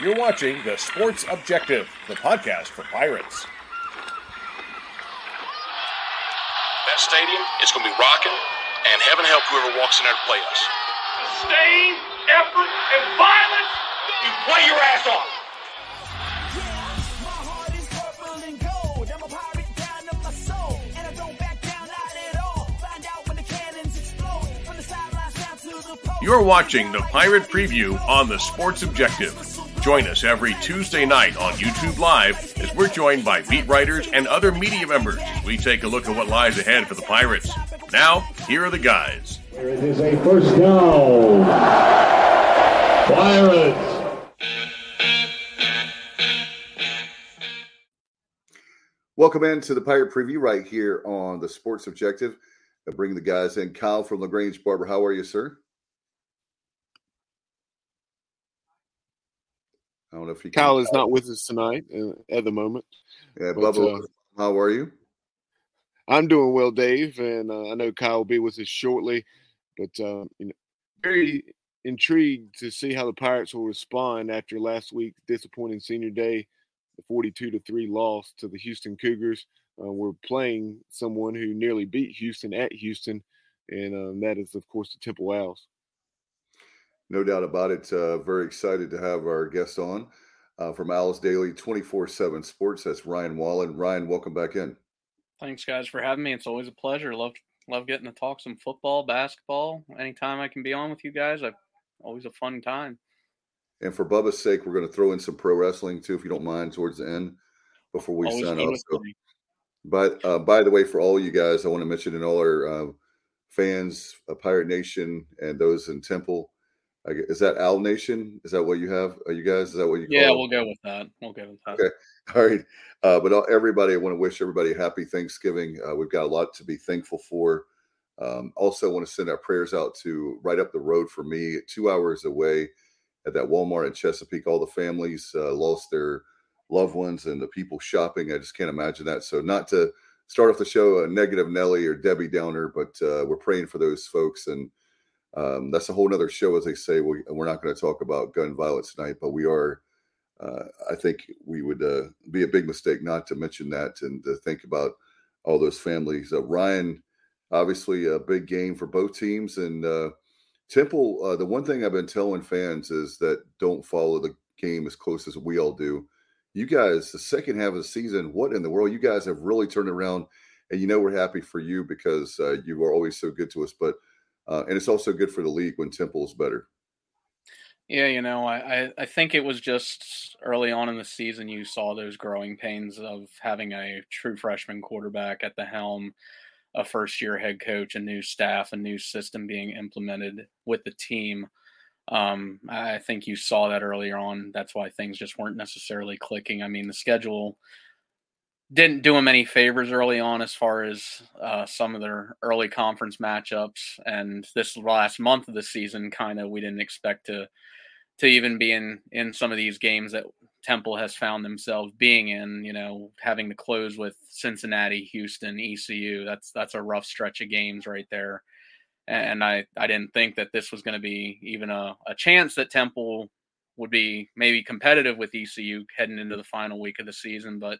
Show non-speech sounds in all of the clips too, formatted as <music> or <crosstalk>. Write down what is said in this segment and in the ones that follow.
You're watching the Sports Objective, the podcast for Pirates. That stadium is going to be rocking, and heaven help whoever walks in there to play us. Sustained effort and violence, you play your ass off. You're watching the Pirate Preview on the Sports Objective. Join us every Tuesday night on YouTube Live as we're joined by beat writers and other media members as we take a look at what lies ahead for the Pirates. Now, here are the guys. Here It is a first down. Pirates. Welcome into the Pirate Preview right here on the Sports Objective. I bring the guys in. Kyle from LaGrange Barber. How are you, sir? I don't know if you Kyle is not with us tonight uh, at the moment. Yeah, but, Bubba, uh, how are you? I'm doing well, Dave, and uh, I know Kyle will be with us shortly. But uh, you know, very intrigued to see how the Pirates will respond after last week's disappointing senior day, the 42 to three loss to the Houston Cougars. Uh, we're playing someone who nearly beat Houston at Houston, and um, that is, of course, the Temple Owls. No doubt about it. Uh, very excited to have our guest on uh, from Owls Daily 24 7 Sports. That's Ryan Wallen. Ryan, welcome back in. Thanks, guys, for having me. It's always a pleasure. Love love getting to talk some football, basketball. Anytime I can be on with you guys, I always a fun time. And for Bubba's sake, we're going to throw in some pro wrestling too, if you don't mind, towards the end before we Always sign off. So, but uh, by the way, for all you guys, I want to mention and all our uh, fans, uh, Pirate Nation, and those in Temple. Is that Owl Nation? Is that what you have? Are you guys? Is that what you? Yeah, it? we'll go with that. We'll go with that. Okay. <laughs> All right. Uh, but all, everybody, I want to wish everybody a happy Thanksgiving. Uh, we've got a lot to be thankful for. Um, also, want to send our prayers out to right up the road for me, two hours away at that Walmart in Chesapeake. All the families uh, lost their loved ones and the people shopping. I just can't imagine that. So, not to start off the show a negative Nelly or Debbie Downer, but uh, we're praying for those folks. And um, that's a whole other show, as they say. We, we're not going to talk about gun violence tonight, but we are uh, I think we would uh, be a big mistake not to mention that and to think about all those families. Uh, Ryan, obviously a big game for both teams, and uh, Temple. Uh, the one thing I've been telling fans is that don't follow the game as close as we all do. You guys, the second half of the season, what in the world? You guys have really turned around, and you know we're happy for you because uh, you are always so good to us. But uh, and it's also good for the league when Temple is better. Yeah, you know, I, I, I think it was just early on in the season you saw those growing pains of having a true freshman quarterback at the helm, a first year head coach, a new staff, a new system being implemented with the team. Um, I think you saw that earlier on. That's why things just weren't necessarily clicking. I mean, the schedule didn't do them any favors early on as far as uh, some of their early conference matchups, and this last month of the season, kind of we didn't expect to to even be in in some of these games that Temple has found themselves being in. You know, having to close with Cincinnati, Houston, ECU. That's that's a rough stretch of games right there. And I I didn't think that this was going to be even a, a chance that Temple would be maybe competitive with ECU heading into the final week of the season, but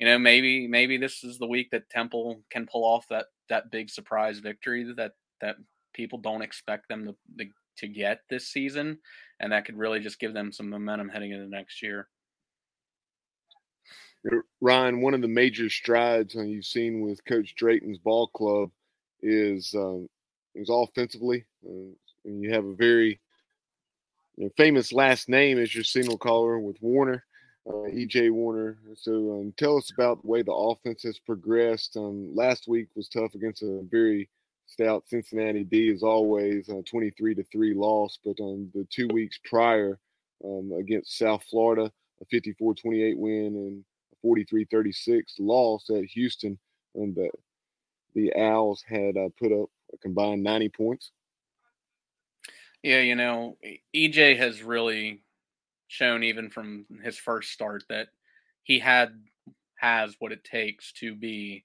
you know maybe maybe this is the week that Temple can pull off that that big surprise victory that that people don't expect them to to, get this season, and that could really just give them some momentum heading into next year. Ryan, one of the major strides uh, you've seen with Coach Drayton's ball club is um, is offensively. Uh, and you have a very you know, famous last name as your signal caller with Warner, uh, EJ Warner. So um, tell us about the way the offense has progressed. Um, last week was tough against a very stout Cincinnati D, as always, uh, 23 to three loss. But um, the two weeks prior um, against South Florida, a 54-28 win and a 43-36 loss at Houston, and the the Owls had uh, put up a combined 90 points. Yeah, you know, EJ has really shown even from his first start that he had has what it takes to be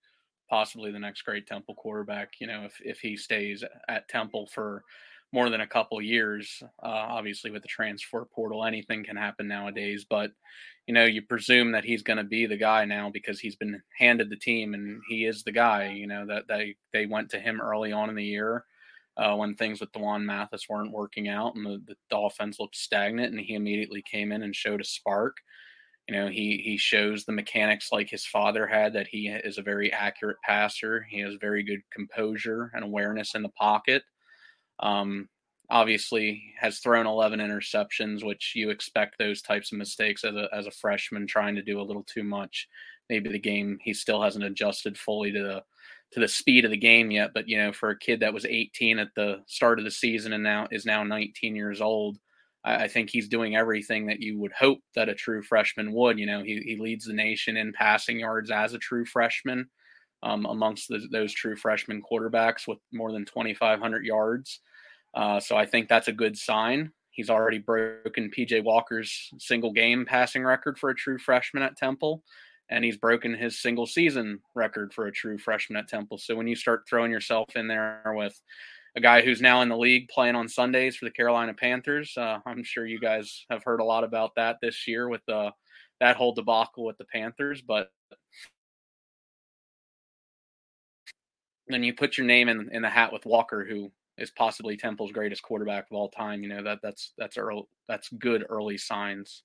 possibly the next great Temple quarterback. You know, if if he stays at Temple for more than a couple years. Uh, obviously, with the transfer portal, anything can happen nowadays. But you know, you presume that he's going to be the guy now because he's been handed the team and he is the guy. You know that they they went to him early on in the year uh, when things with D'Wan Mathis weren't working out and the, the offense looked stagnant, and he immediately came in and showed a spark. You know, he he shows the mechanics like his father had that he is a very accurate passer. He has very good composure and awareness in the pocket. Um, obviously has thrown 11 interceptions, which you expect those types of mistakes as a, as a freshman trying to do a little too much. Maybe the game he still hasn't adjusted fully to the to the speed of the game yet. But you know, for a kid that was 18 at the start of the season and now is now 19 years old, I, I think he's doing everything that you would hope that a true freshman would. You know, he he leads the nation in passing yards as a true freshman. Um, amongst the, those true freshman quarterbacks with more than 2,500 yards. Uh, so I think that's a good sign. He's already broken PJ Walker's single game passing record for a true freshman at Temple, and he's broken his single season record for a true freshman at Temple. So when you start throwing yourself in there with a guy who's now in the league playing on Sundays for the Carolina Panthers, uh, I'm sure you guys have heard a lot about that this year with the that whole debacle with the Panthers, but then you put your name in, in the hat with Walker, who is possibly Temple's greatest quarterback of all time. You know that that's that's early, that's good early signs.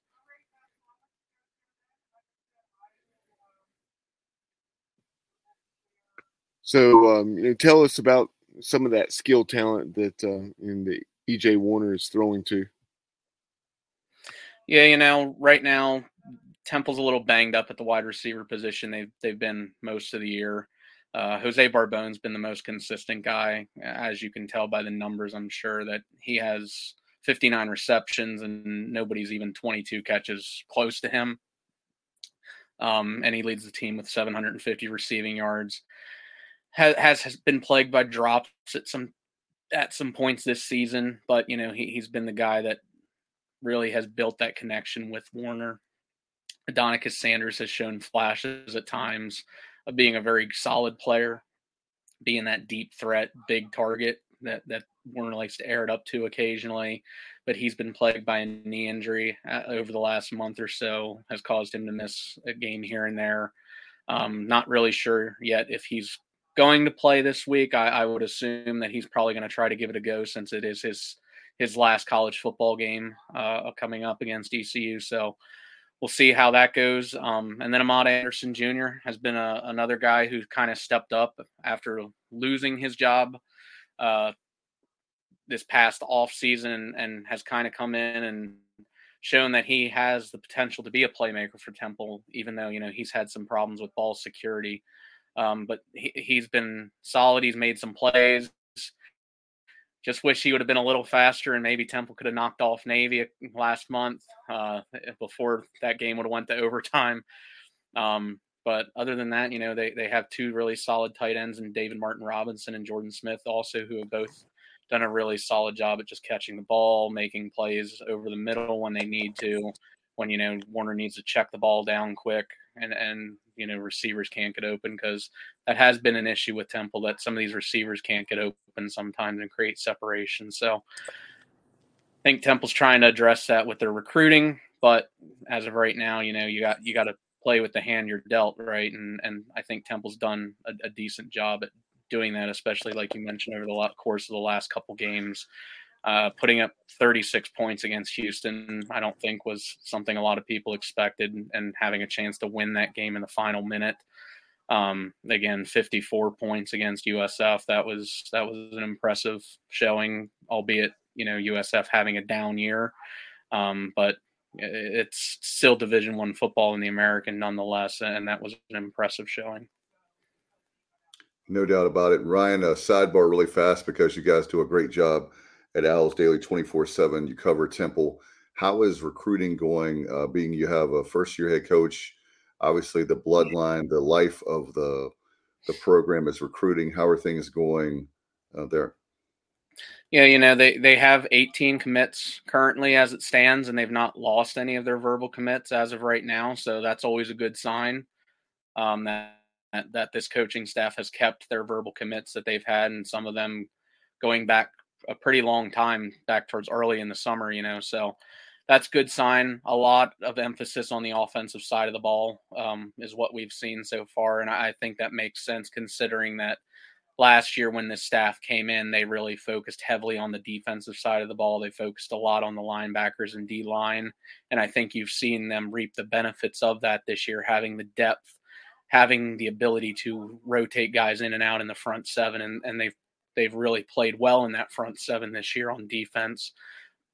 So, um, you know, tell us about some of that skill talent that uh, in the EJ Warner is throwing to. Yeah, you know, right now Temple's a little banged up at the wide receiver position. They've they've been most of the year. Uh, Jose Barbon's been the most consistent guy, as you can tell by the numbers. I'm sure that he has 59 receptions and nobody's even 22 catches close to him. Um, and he leads the team with 750 receiving yards. Has, has been plagued by drops at some at some points this season, but you know he, he's been the guy that really has built that connection with Warner. Adonicas Sanders has shown flashes at times of being a very solid player, being that deep threat, big target that that Warner likes to air it up to occasionally. But he's been plagued by a knee injury uh, over the last month or so, has caused him to miss a game here and there. Um, not really sure yet if he's going to play this week. I, I would assume that he's probably going to try to give it a go since it is his his last college football game uh, coming up against ECU. So we'll see how that goes. Um, and then Amad Anderson Jr. has been a, another guy who kind of stepped up after losing his job uh, this past off season and has kind of come in and shown that he has the potential to be a playmaker for Temple, even though you know he's had some problems with ball security. Um, but he, he's been solid. He's made some plays. Just wish he would have been a little faster, and maybe Temple could have knocked off Navy last month uh, before that game would have went to overtime. Um, but other than that, you know, they they have two really solid tight ends, and David Martin Robinson and Jordan Smith also, who have both done a really solid job at just catching the ball, making plays over the middle when they need to. When you know Warner needs to check the ball down quick, and and you know receivers can't get open because that has been an issue with Temple that some of these receivers can't get open sometimes and create separation. So I think Temple's trying to address that with their recruiting, but as of right now, you know you got you got to play with the hand you're dealt, right? And and I think Temple's done a, a decent job at doing that, especially like you mentioned over the course of the last couple games. Uh, putting up 36 points against Houston, I don't think was something a lot of people expected, and having a chance to win that game in the final minute. Um, again, 54 points against USF. That was that was an impressive showing, albeit you know USF having a down year, um, but it's still Division One football in the American nonetheless, and that was an impressive showing. No doubt about it, Ryan. A sidebar really fast because you guys do a great job at Owls Daily 24 7. You cover Temple. How is recruiting going? Uh, being you have a first year head coach, obviously the bloodline, the life of the the program is recruiting. How are things going uh, there? Yeah, you know they they have 18 commits currently as it stands, and they've not lost any of their verbal commits as of right now. So that's always a good sign um, that that this coaching staff has kept their verbal commits that they've had, and some of them going back a pretty long time back towards early in the summer, you know. So that's good sign. A lot of emphasis on the offensive side of the ball um, is what we've seen so far, and I think that makes sense considering that last year when this staff came in, they really focused heavily on the defensive side of the ball. They focused a lot on the linebackers and D line, and I think you've seen them reap the benefits of that this year, having the depth, having the ability to rotate guys in and out in the front seven, and, and they've they've really played well in that front seven this year on defense.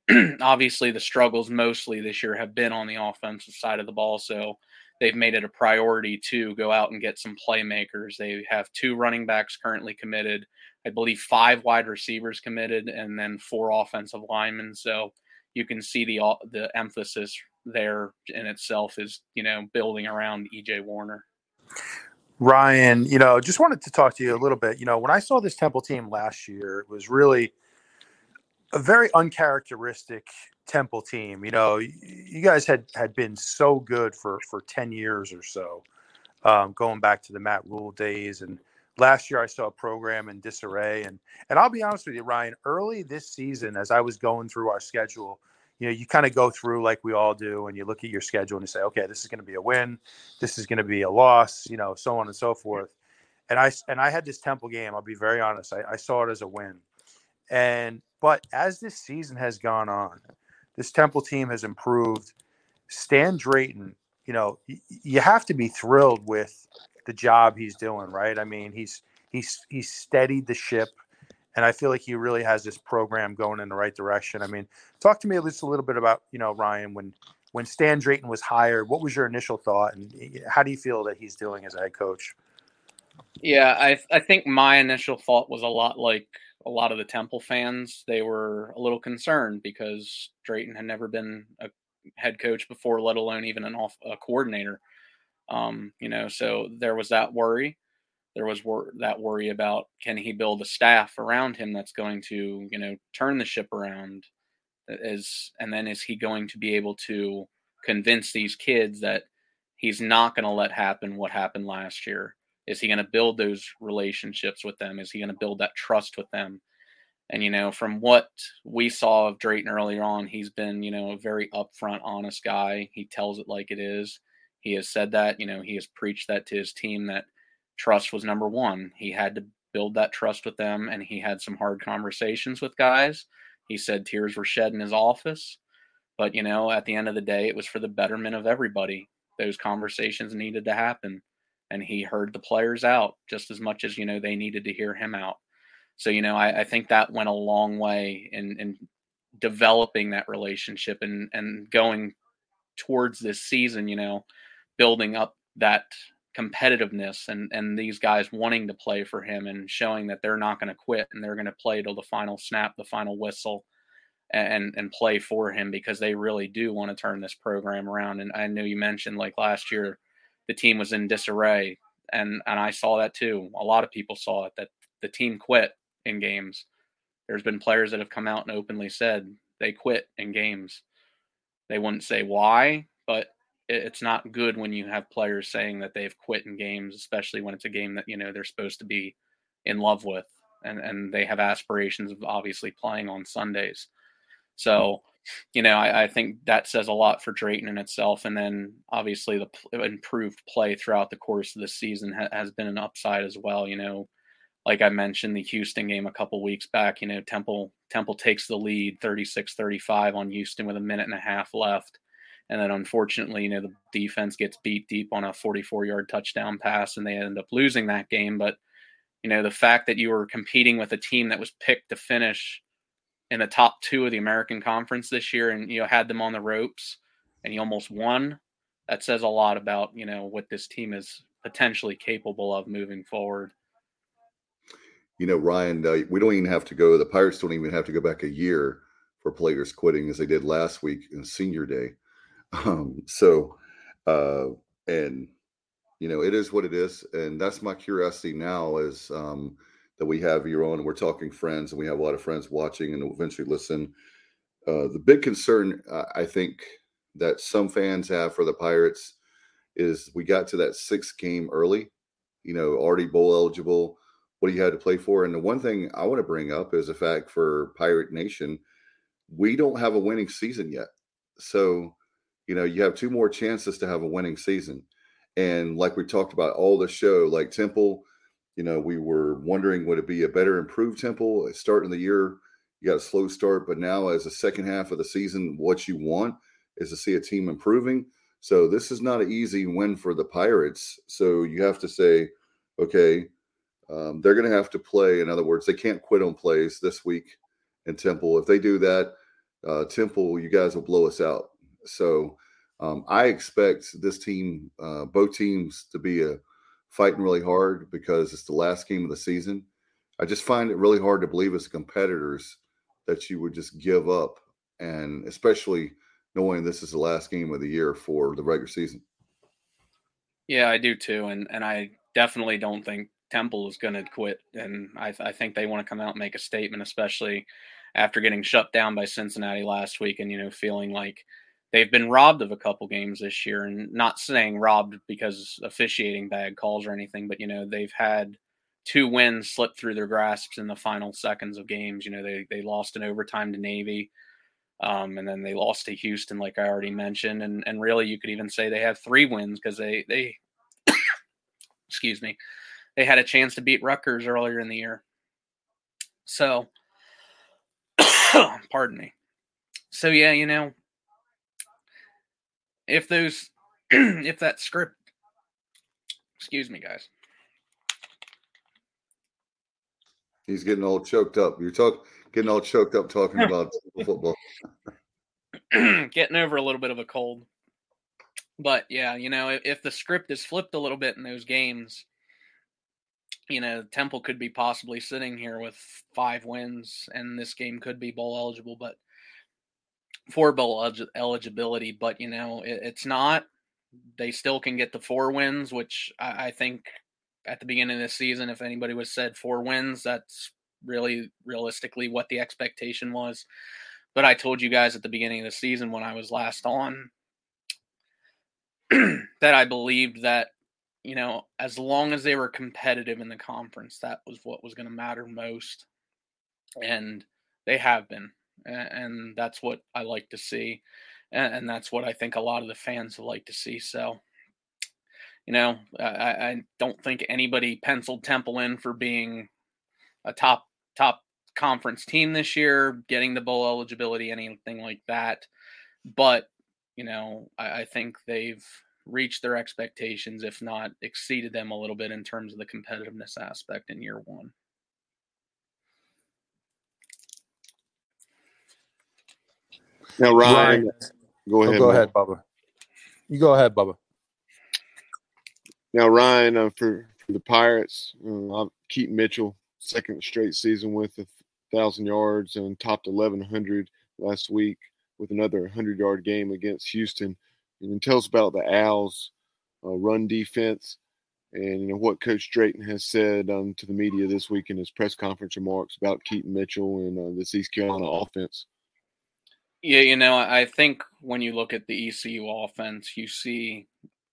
<clears throat> obviously the struggles mostly this year have been on the offensive side of the ball. So they've made it a priority to go out and get some playmakers. They have two running backs currently committed, I believe five wide receivers committed, and then four offensive linemen. So you can see the uh, the emphasis there in itself is you know building around EJ Warner. Ryan, you know, just wanted to talk to you a little bit. You know, when I saw this Temple team last year, it was really a very uncharacteristic Temple team. You know, you guys had had been so good for for ten years or so, um, going back to the Matt Rhule days. And last year, I saw a program in disarray. And and I'll be honest with you, Ryan. Early this season, as I was going through our schedule, you know, you kind of go through like we all do, and you look at your schedule and you say, okay, this is going to be a win, this is going to be a loss, you know, so on and so forth. And I and I had this Temple game. I'll be very honest. I, I saw it as a win. And but as this season has gone on, this Temple team has improved. Stan Drayton, you know, y- you have to be thrilled with the job he's doing, right? I mean, he's he's he's steadied the ship, and I feel like he really has this program going in the right direction. I mean, talk to me at least a little bit about you know Ryan when when Stan Drayton was hired. What was your initial thought, and how do you feel that he's doing as a head coach? Yeah, I I think my initial thought was a lot like a lot of the Temple fans, they were a little concerned because Drayton had never been a head coach before, let alone even an off a coordinator. Um, you know, so there was that worry. There was wor- that worry about can he build a staff around him that's going to, you know, turn the ship around? Is and then is he going to be able to convince these kids that he's not going to let happen what happened last year? Is he going to build those relationships with them? Is he going to build that trust with them? And, you know, from what we saw of Drayton earlier on, he's been, you know, a very upfront, honest guy. He tells it like it is. He has said that, you know, he has preached that to his team that trust was number one. He had to build that trust with them, and he had some hard conversations with guys. He said tears were shed in his office. But, you know, at the end of the day, it was for the betterment of everybody. Those conversations needed to happen and he heard the players out just as much as you know they needed to hear him out. So you know, I, I think that went a long way in, in developing that relationship and and going towards this season. You know, building up that competitiveness and and these guys wanting to play for him and showing that they're not going to quit and they're going to play till the final snap, the final whistle, and and play for him because they really do want to turn this program around. And I know you mentioned like last year the team was in disarray, and and I saw that too. A lot of people saw it that the team quit in games. There's been players that have come out and openly said they quit in games. They wouldn't say why, but it's not good when you have players saying that they've quit in games, especially when it's a game that you know they're supposed to be in love with, and and they have aspirations of obviously playing on Sundays. So you know, I, I, think that says a lot for Drayton in itself. And then obviously the p- improved play throughout the course of the season ha- has been an upside as well. You know, like I mentioned, the Houston game a couple weeks back, you know, Temple Temple takes the lead 36-35 on Houston with a minute and a half left. And then unfortunately, you know, the defense gets beat deep on a 44 yard touchdown pass and they end up losing that game. But, you know, the fact that you were competing with a team that was picked to finish in the top two of the American Conference this year, and you know had them on the ropes, and you almost won. That says a lot about you know what this team is potentially capable of moving forward. You know, Ryan, uh, we don't even have to go. The Pirates don't even have to go back a year for players quitting, as they did last week in Senior Day. Um, so, uh, and you know, it is what it is, and that's my curiosity now. Is um, that we have your own. We're talking friends, and we have a lot of friends watching and eventually listen. Uh, the big concern uh, I think that some fans have for the Pirates is we got to that sixth game early, you know, already bowl eligible, what do you had to play for. And the one thing I want to bring up is the fact for Pirate Nation, we don't have a winning season yet. So, you know, you have two more chances to have a winning season. And like we talked about all the show, like Temple, you know, we were wondering would it be a better improved Temple starting the year? You got a slow start, but now as the second half of the season, what you want is to see a team improving. So this is not an easy win for the Pirates. So you have to say, okay, um, they're going to have to play. In other words, they can't quit on plays this week in Temple. If they do that, uh, Temple, you guys will blow us out. So um, I expect this team, uh, both teams, to be a uh, fighting really hard because it's the last game of the season. I just find it really hard to believe as competitors that you would just give up, and especially knowing this is the last game of the year for the regular season. Yeah, I do too, and and I definitely don't think Temple is going to quit, and I, I think they want to come out and make a statement, especially after getting shut down by Cincinnati last week, and you know feeling like they've been robbed of a couple games this year, and not saying robbed because officiating bad calls or anything, but you know they've had two wins slip through their grasps in the final seconds of games. You know they they lost in overtime to Navy. Um, and then they lost to Houston, like I already mentioned, and and really you could even say they have three wins because they they <coughs> excuse me they had a chance to beat Rutgers earlier in the year. So, <coughs> pardon me. So yeah, you know, if those, <clears throat> if that script, excuse me, guys. He's getting all choked up. You're talking, getting all choked up talking <laughs> about football. <clears throat> getting over a little bit of a cold. But yeah, you know, if, if the script is flipped a little bit in those games, you know, Temple could be possibly sitting here with five wins, and this game could be bowl eligible, but for bowl eligibility. But you know, it, it's not. They still can get the four wins, which I, I think at the beginning of the season, if anybody was said four wins, that's really realistically what the expectation was. But I told you guys at the beginning of the season when I was last on <clears throat> that I believed that you know, as long as they were competitive in the conference, that was what was going to matter most. And they have been. And that's what I like to see. And that's what I think a lot of the fans like to see. So, you know, I, I don't think anybody penciled Temple in for being a top, top conference team this year, getting the bowl eligibility, anything like that. But, you know, I, I think they've reached their expectations, if not exceeded them a little bit in terms of the competitiveness aspect in year one. Now, Ryan, Ryan. go ahead. Oh, go ahead, Bubba. You go ahead, Bubba. Now, Ryan, uh, for, for, the Pirates, uh, Keaton Mitchell, second straight season with a thousand yards and topped 1100 last week with another 100 yard game against Houston and tell us about the Owls' uh, run defense and you know what Coach Drayton has said um, to the media this week in his press conference remarks about Keaton Mitchell and uh, this East Carolina offense. Yeah, you know, I think when you look at the ECU offense, you see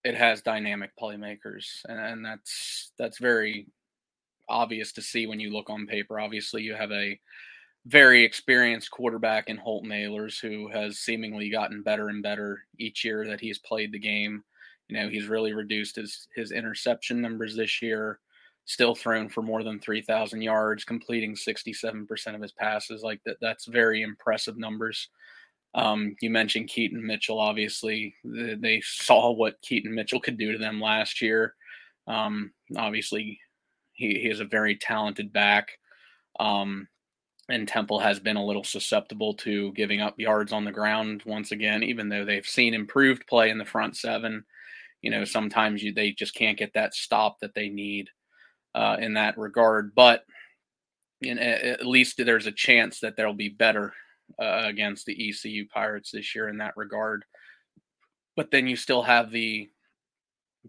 it has dynamic playmakers, and, and that's that's very obvious to see when you look on paper. Obviously, you have a very experienced quarterback in Holton Ahlers, who has seemingly gotten better and better each year that he's played the game. You know, he's really reduced his his interception numbers this year. Still thrown for more than three thousand yards, completing sixty seven percent of his passes. Like that, that's very impressive numbers. Um, you mentioned Keaton Mitchell. Obviously, they saw what Keaton Mitchell could do to them last year. Um, obviously, he, he is a very talented back. Um, and Temple has been a little susceptible to giving up yards on the ground once again, even though they've seen improved play in the front seven. You know, sometimes you, they just can't get that stop that they need uh, in that regard. But in, at least there's a chance that they'll be better uh, against the ECU Pirates this year in that regard. But then you still have the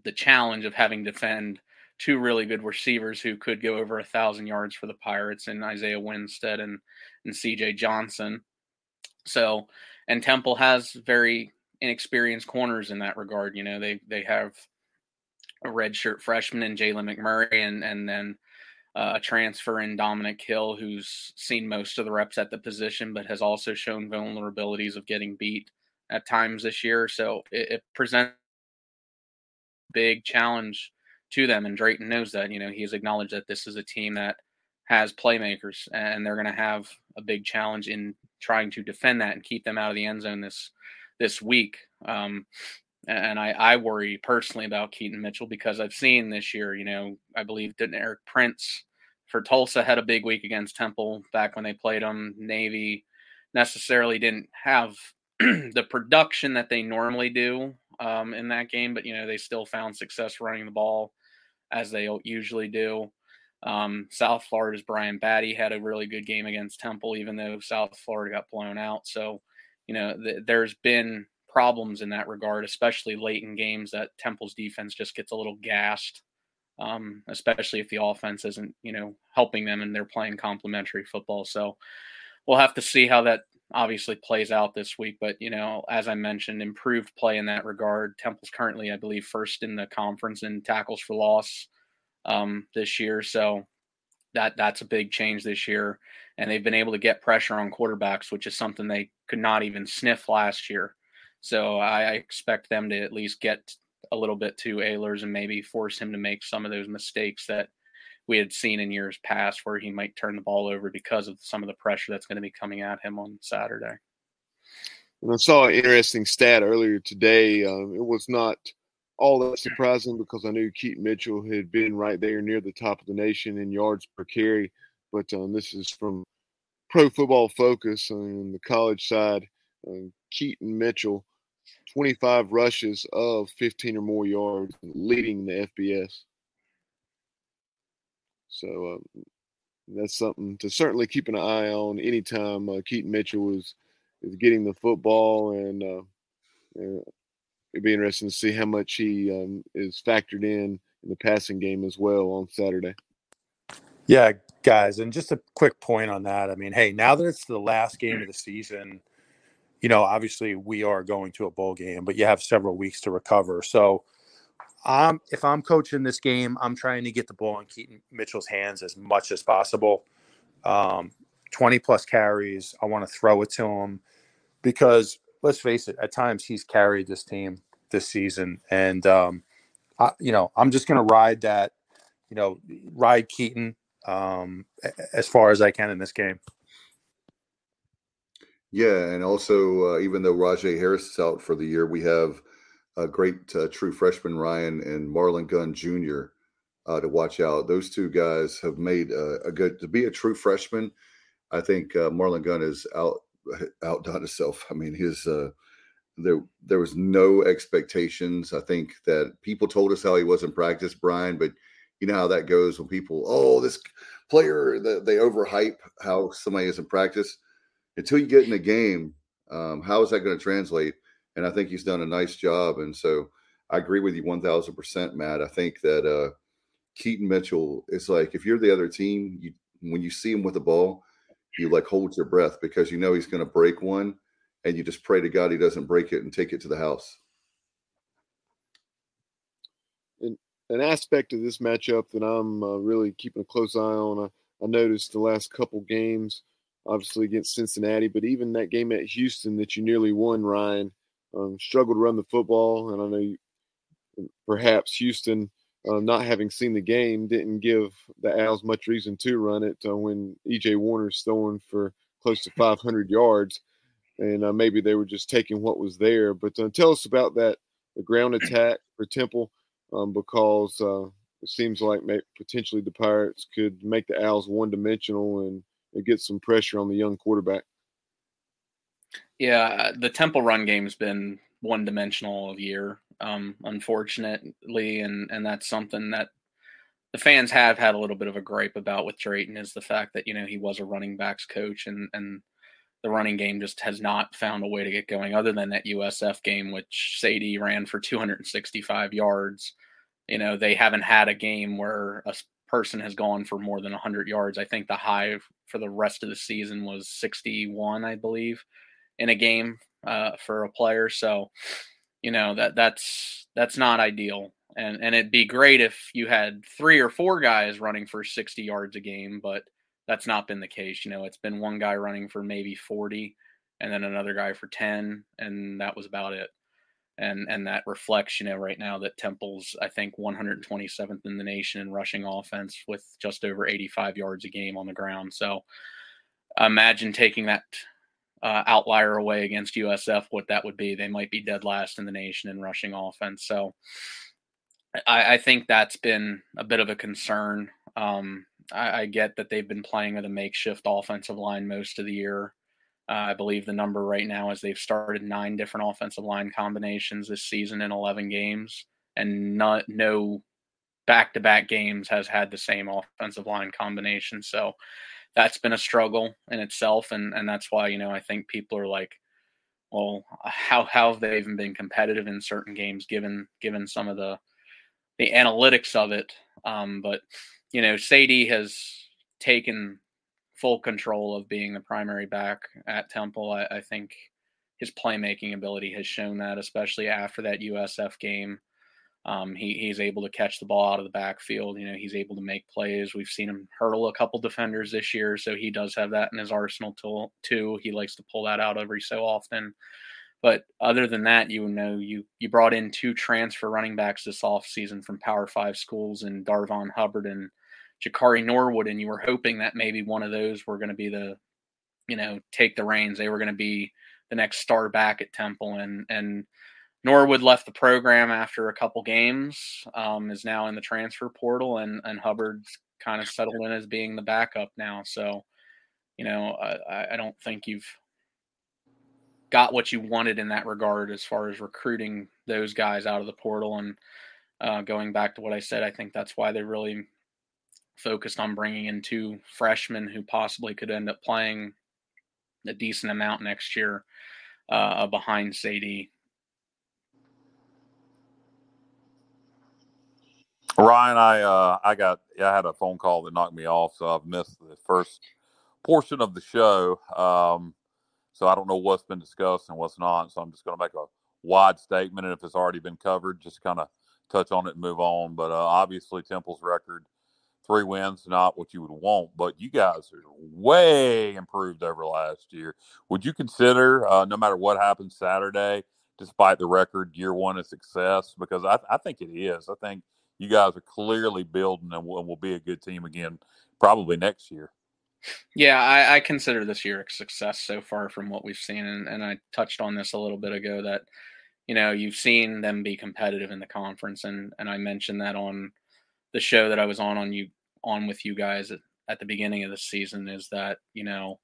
the challenge of having to defend two really good receivers who could go over a thousand yards for the Pirates and Isaiah Winstead and and CJ Johnson. So, and Temple has very inexperienced corners in that regard. You know, they they have a redshirt freshman in Jalen McMurray, and and then uh, a transfer in Dominic Hill, who's seen most of the reps at the position, but has also shown vulnerabilities of getting beat at times this year. So it, it presents a big challenge to them. And Drayton knows that. You know, he has acknowledged that this is a team that has playmakers, and they're going to have a big challenge in trying to defend that and keep them out of the end zone this this week. Um, and I, I worry personally about Keaton Mitchell because I've seen this year, you know, I believe didn't Eric Prince for Tulsa had a big week against Temple back when they played them. Navy necessarily didn't have <clears throat> the production that they normally do um, in that game, but you know they still found success running the ball as they usually do. Um, South Florida's Brian Battie had a really good game against Temple, even though South Florida got blown out. So, you know, th- there's been problems in that regard, especially late in games that Temple's defense just gets a little gassed, um, especially if the offense isn't, you know, helping them and they're playing complementary football. So we'll have to see how that obviously plays out this week. But, you know, as I mentioned, improved play in that regard. Temple's currently, I believe, first in the conference in tackles for loss um, this year. So that that's a big change this year. And they've been able to get pressure on quarterbacks, which is something they could not even sniff last year. So I expect them to at least get a little bit to Ahlers and maybe force him to make some of those mistakes that we had seen in years past where he might turn the ball over because of some of the pressure that's going to be coming at him on Saturday. And I saw an interesting stat earlier today. Um, it was not all that surprising because I knew Keaton Mitchell had been right there near the top of the nation in yards per carry. But um, this is from Pro Football Focus on the college side. Uh, Keaton Mitchell 25 rushes of 15 or more yards, leading the FBS. So uh, that's something to certainly keep an eye on anytime uh, Keaton Mitchell is is getting the football, and uh, it'd be interesting to see how much he um, is factored in in the passing game as well on Saturday. Yeah, guys, and just a quick point on that. I mean, hey, now that it's the last game of the season you know, obviously we are going to a bowl game, but you have several weeks to recover. So, um, if I'm coaching this game, I'm trying to get the ball in Keaton Mitchell's hands as much as possible. Um, 20 plus carries. I want to throw it to him because let's face it, at times he's carried this team this season, and um, I, you know, I'm just going to ride that, you know, ride Keaton um, as far as I can in this game. Yeah, and also uh, even though Rahjai Harris is out for the year, we have a great uh, true freshman Ryan and Marlon Gunn Jr. Uh, to watch out. Those two guys have made a, good to be a true freshman. I think uh, Marlon Gunn is out <laughs> outdone himself. I mean, his uh, there there was no expectations. I think that people told us how he was in practice, Brian, but you know how that goes when people, oh, this player, they overhype how somebody is in practice until you get in the game, um, how is that going to translate? And I think he's done a nice job. And so I agree with you 1000%, Matt. I think that uh, Keaton Mitchell is like, if you're the other team, you, when you see him with the ball, you like hold your breath because you know he's going to break one and you just pray to God he doesn't break it and take it to the house. An aspect of this matchup that I'm uh, really keeping a close eye on, I, I noticed the last couple games – obviously against Cincinnati, but even that game at Houston that you nearly won, Ryan, um, struggled to run the football. And I know you, perhaps Houston, uh, not having seen the game, didn't give the Owls much reason to run it uh, when EJ Warner's throwing for close to 500 yards. And uh, maybe they were just taking what was there. But uh, tell us about that the ground <clears throat> attack for Temple um, because uh, it seems like potentially the Pirates could make the Owls one dimensional and get some pressure on the young quarterback. Yeah, the Temple run game's been one dimensional all year, um, unfortunately, and and that's something that the fans have had a little bit of a gripe about with Drayton is the fact that you know he was a running backs coach and and the running game just has not found a way to get going other than that USF game which Saydee ran for 265 yards. You know, they haven't had a game where a person has gone for more than 100 yards. I think the high for the rest of the season was 61, I believe, in a game uh, for a player. So, you know that that's that's not ideal. And and it'd be great if you had three or four guys running for 60 yards a game, but that's not been the case. You know, it's been one guy running for maybe 40 and then another guy for 10 and that was about it. And and that reflects, you know, right now that Temple's I think 127th in the nation in rushing offense with just over 85 yards a game on the ground. So imagine taking that uh, outlier away against USF, what that would be. They might be dead last in the nation in rushing offense. So I, I think that's been a bit of a concern. Um, I, I, get that they've been playing with a makeshift offensive line most of the year. Uh, I believe the number right now is they've started nine different offensive line combinations this season in 11 games, and not no back-to-back games has had the same offensive line combination. So that's been a struggle in itself, and and that's why you know I think people are like, well, how how have they even been competitive in certain games given given some of the the analytics of it? Um, but you know, Saydee has taken full control of being the primary back at Temple. I, I think his playmaking ability has shown that, especially after that USF game. Um, he, he's able to catch the ball out of the backfield. You know, he's able to make plays. We've seen him hurdle a couple defenders this year, so he does have that in his arsenal tool, too. He likes to pull that out every so often. But other than that, you know, you you brought in two transfer running backs this offseason from Power Five schools and Darvon Hubbard and Jakari Norwood, and you were hoping that maybe one of those were going to be the, you know, take the reins. They were going to be the next star back at Temple, and and Norwood left the program after a couple games, um, is now in the transfer portal, and and Hubbard's kind of settled in as being the backup now. So, you know, I, I don't think you've got what you wanted in that regard as far as recruiting those guys out of the portal. And uh, going back to what I said, I think that's why they really focused on bringing in two freshmen who possibly could end up playing a decent amount next year uh, behind Saydee Ryan, I uh, I got I had a phone call that knocked me off, so I've missed the first portion of the show. Um, so I don't know what's been discussed and what's not. So I'm just going to make a wide statement, and if it's already been covered, just kind of touch on it and move on. But uh, obviously, Temple's record, three wins, not what you would want, but you guys are way improved over last year. Would you consider, uh, no matter what happens Saturday, despite the record, year one of success? Because I, I think it is. I think you guys are clearly building and will, will be a good team again, probably next year. Yeah, I, I, consider this year a success so far from what we've seen, and, and I touched on this a little bit ago that you know you've seen them be competitive in the conference, and and I mentioned that on the show that I was on on you on with you guys at, at the beginning of the season is that you know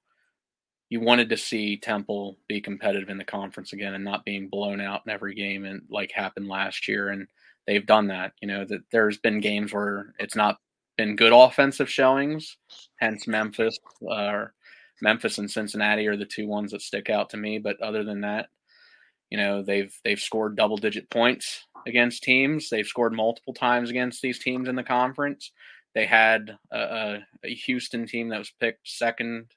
you wanted to see Temple be competitive in the conference again and not being blown out in every game and like happened last year and they've done that. You know that there's been games where it's not been good offensive showings, hence Memphis. Uh, Memphis and Cincinnati are the two ones that stick out to me. But other than that, you know they've they've scored double digit points against teams. They've scored multiple times against these teams in the conference. They had a, a Houston team that was picked second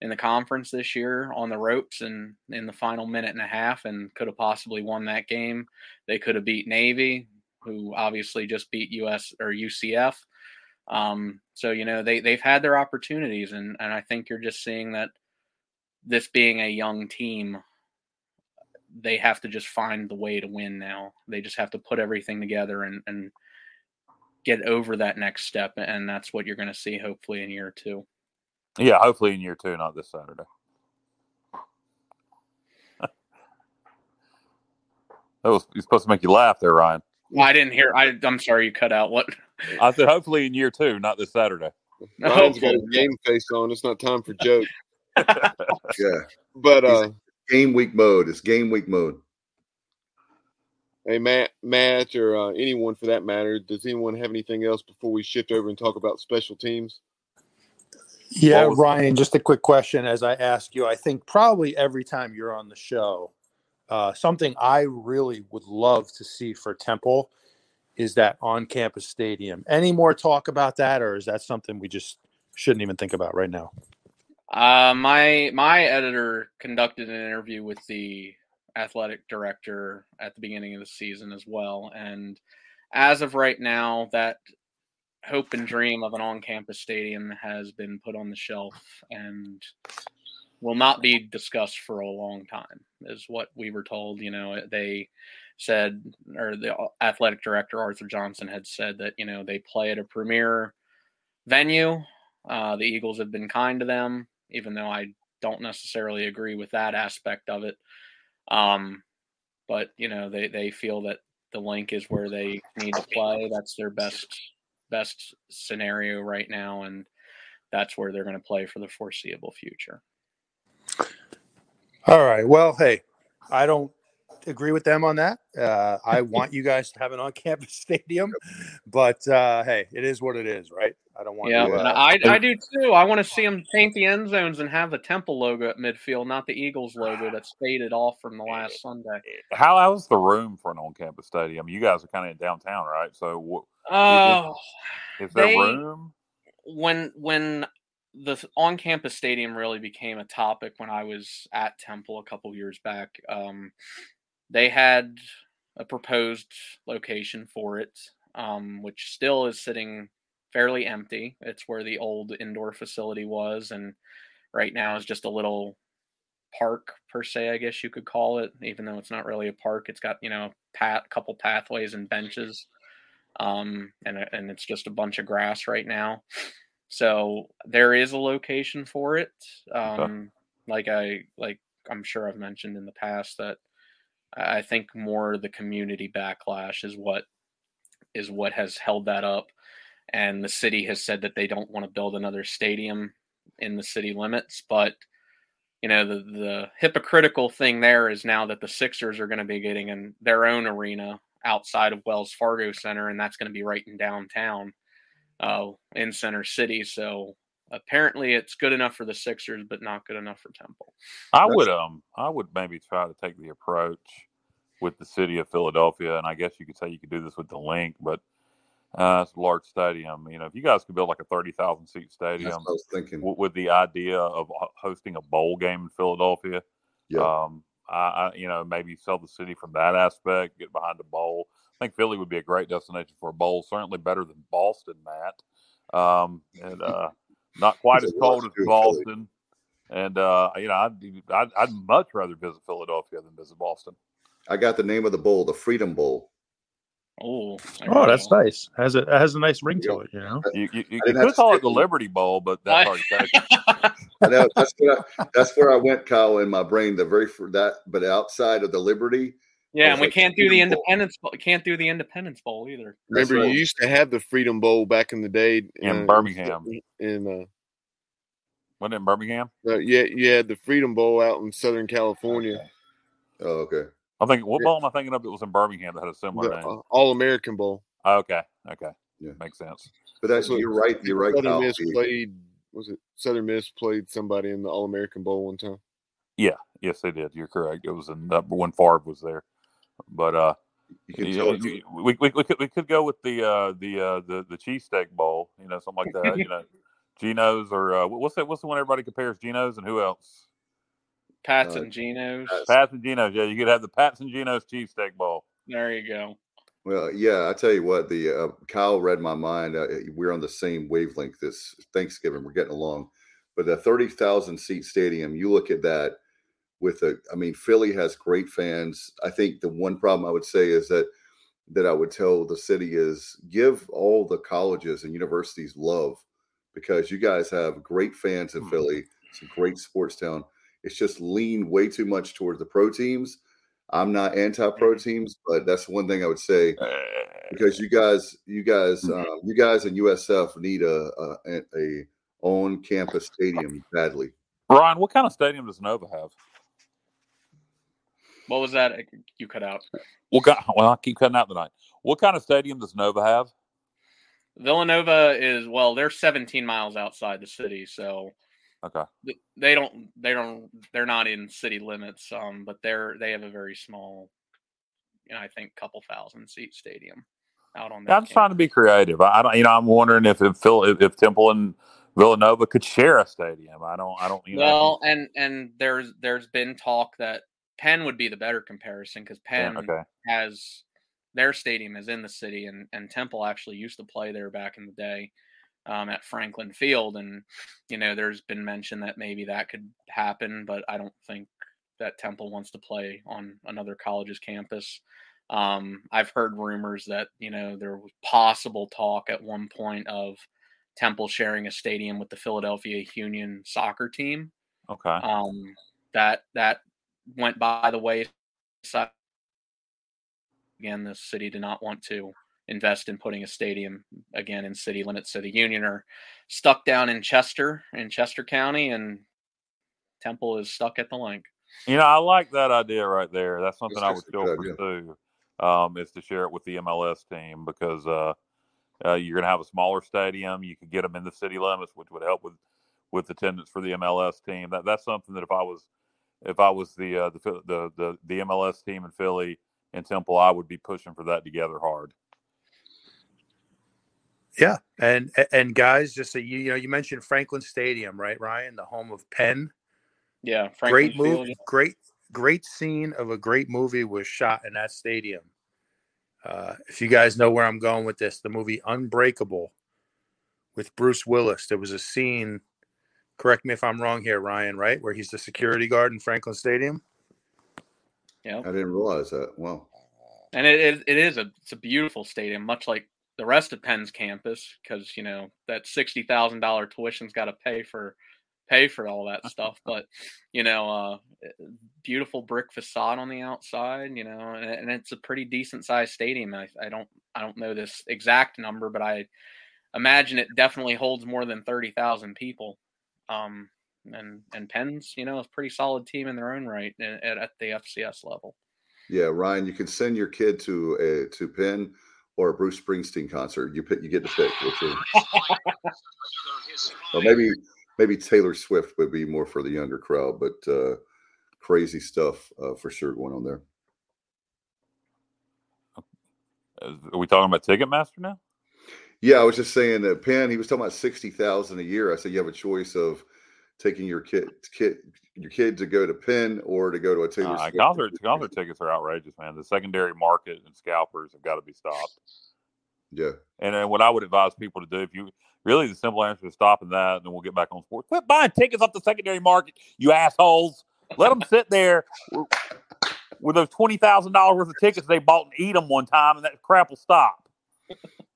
in the conference this year on the ropes and in the final minute and a half and could have possibly won that game. They could have beat Navy who obviously just beat US or UCF. Um, so you know they they've had their opportunities, and and I think you're just seeing that this being a young team, they have to just find the way to win now. They just have to put everything together and and get over that next step, and that's what you're going to see hopefully in year two. Yeah, hopefully in year two, not this Saturday. <laughs> that was supposed to make you laugh there, Ryan. Well, I didn't hear. I, I'm sorry, you cut out. What? I said, hopefully in year two, not this Saturday. Ryan's got a game face on. It's not time for jokes. <laughs> yeah, but uh, game week mode. It's game week mode. Hey, Matt, Matt, or uh, anyone for that matter. Does anyone have anything else before we shift over and talk about special teams? Yeah, Ryan. Just a quick question as I ask you. I think probably every time you're on the show, uh, something I really would love to see for Temple is that on-campus stadium. Any more talk about that, or is that something we just shouldn't even think about right now? Uh, my my editor conducted an interview with the athletic director at the beginning of the season as well, and as of right now, that hope and dream of an on-campus stadium has been put on the shelf and will not be discussed for a long time, is what we were told. You know, they said, or the athletic director Arthur Johnson had said that you know they play at a premier venue. Uh, the Eagles have been kind to them, even though I don't necessarily agree with that aspect of it. Um, but you know, they they feel that the Linc is where they need to play. That's their best best scenario right now, and that's where they're going to play for the foreseeable future. All right. Well, hey, I don't agree with them on that. Uh, I want you guys to have an on-campus <laughs> stadium, but uh, hey, it is what it is, right? I don't want. Yeah, to, I, I do too. I want to see them paint the end zones and have the Temple logo at midfield, not the Eagles logo <sighs> that's faded off from the last Sunday. How how's the room for an on-campus stadium? You guys are kind of in downtown, right? So, what, Oh, is there they- room? when when the on-campus stadium really became a topic when I was at Temple a couple years back, um, they had a proposed location for it, um, which still is sitting fairly empty. It's where the old indoor facility was, and right now is just a little park per se, I guess you could call it. Even though it's not really a park, it's got you know pat couple pathways and benches um, and and it's just a bunch of grass right now. So there is a location for it. Um, like I like I'm sure I've mentioned in the past that I think more the community backlash is what is what has held that up. And the city has said that they don't want to build another stadium in the city limits, but you know the the hypocritical thing there is now that the Sixers are going to be getting in their own arena outside of Wells Fargo Center, and that's going to be right in downtown, uh, in Center City. So apparently, it's good enough for the Sixers, but not good enough for Temple. I would um I would maybe try to take the approach with the city of Philadelphia, and I guess you could say you could do this with the Linc, but uh, it's a large stadium. You know, if you guys could build like a thirty thousand seat stadium I was thinking. w- with the idea of hosting a bowl game in Philadelphia, Yeah. um, I, I you know maybe sell the city from that aspect, get behind the bowl. I think Philly would be a great destination for a bowl. Certainly better than Boston, Matt, um, and uh, not <laughs> quite as cold as Philly. Boston. And uh, you know, I'd, be- I'd I'd much rather visit Philadelphia than visit Boston. I got the name of the bowl, the Freedom Bowl. Oh, oh, that's nice. Has a has a nice ring to it, you know. You, you, you, you could call it the. Liberty Bowl, but that's already taken. I know that's where I, that's where I went, Kyle, in my brain. The very for that, but outside of the Liberty, Yeah, and we like, can't do the Independence Bowl. Can't do the Independence Bowl either. Remember, right. you used to have the Freedom Bowl back in the day In uh, Birmingham. In uh, Wasn't it in Birmingham? uh, yeah, you had the Freedom Bowl out in Southern California, Oh, okay. I think what Yeah. bowl am I thinking of? It was in Birmingham that had a similar the name. uh, All American Bowl. Oh, okay, okay, Yeah. makes sense. But that's So- you're right. You're right, Southern Miss played. Was it Southern Miss played somebody in the All American Bowl one time? Yeah, yes, they did. You're correct. It was in when Favre was there, but uh, You can you- we, we, we could we could go with the uh the uh the the cheesesteak bowl, you know, something like that. you know, <laughs> Geno's or uh, what's that? What's the one everybody compares Geno's and who else? Pats Uh, and Geno's. Pats. Pats and Geno's. Yeah, you could have the Pats and Geno's cheesesteak bowl. There you go. Well, yeah, I tell you what, the uh, Kyle read my mind. Uh, we're on the same wavelength this Thanksgiving. We're getting along, but the thirty thousand seat stadium. You look at that with a. I mean, Philly has great fans. I think the one problem I would say is that that I would tell the city is give all the colleges and universities love because you guys have great fans in Hmm. Philly. It's a great sports town. It's just leaned way too much towards the pro teams. I'm not mm-hmm. anti-pro teams, but that's one thing I would say because uh. you guys, you guys, mm-hmm. um, you guys in USF need a a, a on campus stadium badly. Ryan, what kind of stadium does Nova have? What was that? You cut out. What kind, well, I keep cutting out tonight. What kind of stadium does Nova have? Villanova is well, they're 17 miles outside the city, so Okay. they don't they don't they're not in city limits. Um, but they're they have a very small, you know, I think couple thousand seat stadium out on. Yeah, I'm just trying to be creative. I, I don't, you know, I'm wondering if if, Phil, if if Temple and Villanova could share a stadium. I don't, I don't, you know. well, and and there's there's been talk that Penn would be the better comparison because yeah, Penn okay. has their stadium is in the city, and and Temple actually used to play there back in the day. Um, at Franklin Field, and you know, there's been mention that maybe that could happen, but I don't think that Temple wants to play on another college's campus. Um, I've heard rumors that you know there was possible talk at one point of Temple sharing a stadium with the Philadelphia Union soccer team. Okay. Um, that that went by the wayside. Again, the city did not want to invest in putting a stadium again in city limits. So the Union are stuck down in Chester, in Chester County, and Temple is stuck at the Linc. You know, I like that idea right there. That's something I would That's still a good pursue. Um, is to share it with the MLS team because uh, uh, you're going to have a smaller stadium. You could get them in the city limits, which would help with with attendance for the MLS team. That that's something that if I was if I was the uh, the, the the the MLS team in Philly and Temple, I would be pushing for that together hard. Yeah, and and guys, just so you you know, you mentioned Franklin Stadium, right, Ryan, the home of Penn. Yeah, Franklin great Field, movie, great great scene of a great movie was shot in that stadium. Uh, if you guys know where I'm going with this, the movie Unbreakable with Bruce Willis, there was a scene. Correct me if I'm wrong here, Ryan. Right where he's the security guard in Franklin Stadium. Yeah, I didn't realize that. Wow. and it, it it is a it's a beautiful stadium, much like the rest of Penn's campus, because you know that sixty thousand dollar tuition's got to pay for pay for all that stuff. But you know, uh, beautiful brick facade on the outside, you know, and, and it's a pretty decent sized stadium. I, I don't I don't know this exact number, but I imagine it definitely holds more than thirty thousand people. Um, and and Penn's, you know, a pretty solid team in their own right at, at the FCS level. Yeah, Ryan, you can send your kid to a to Penn or a Bruce Springsteen concert. You pick, you get to pick. Which is, <laughs> or maybe maybe Taylor Swift would be more for the younger crowd, but uh, crazy stuff uh, for sure going on there. Are we talking about Ticketmaster now? Yeah, I was just saying that Penn. He was talking about sixty thousand a year. I said you have a choice of taking your kid kid your kid to go to Penn or to go to a Taylor Uh, concert concert tickets are outrageous, man. The secondary market and scalpers have got to be stopped. Yeah, And then what I would advise people to do, if you really the simple answer is stopping that, and then we'll get back on sports. Quit buying tickets off the secondary market, you assholes. Let them sit there with- with those twenty thousand dollars worth of tickets they bought and eat them one time, and that crap will stop.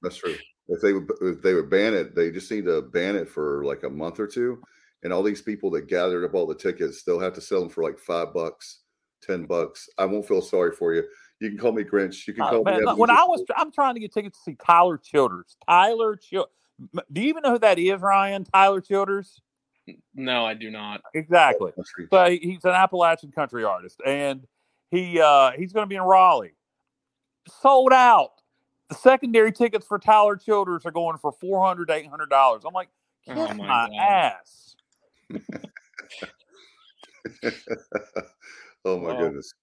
that's true. If they would if they would ban it, they just need to ban it for like a month or two. And all these people that gathered up all the tickets, they'll have to sell them for like five bucks, ten bucks. I won't feel sorry for you. You can call me Grinch. You can Uh, call man, me. look, when I was, I'm trying to get tickets to see Tyler Childers. Tyler Childers. Do you even know who that is, Ryan? Tyler Childers. No, I do not. Exactly. Country. So he's an Appalachian country artist, and he uh, he's going to be in Raleigh. Sold out. The secondary tickets for Tyler Childers are going for four hundred to eight hundred dollars. I'm like, kiss Oh, my my ass. <laughs> oh my Wow. goodness.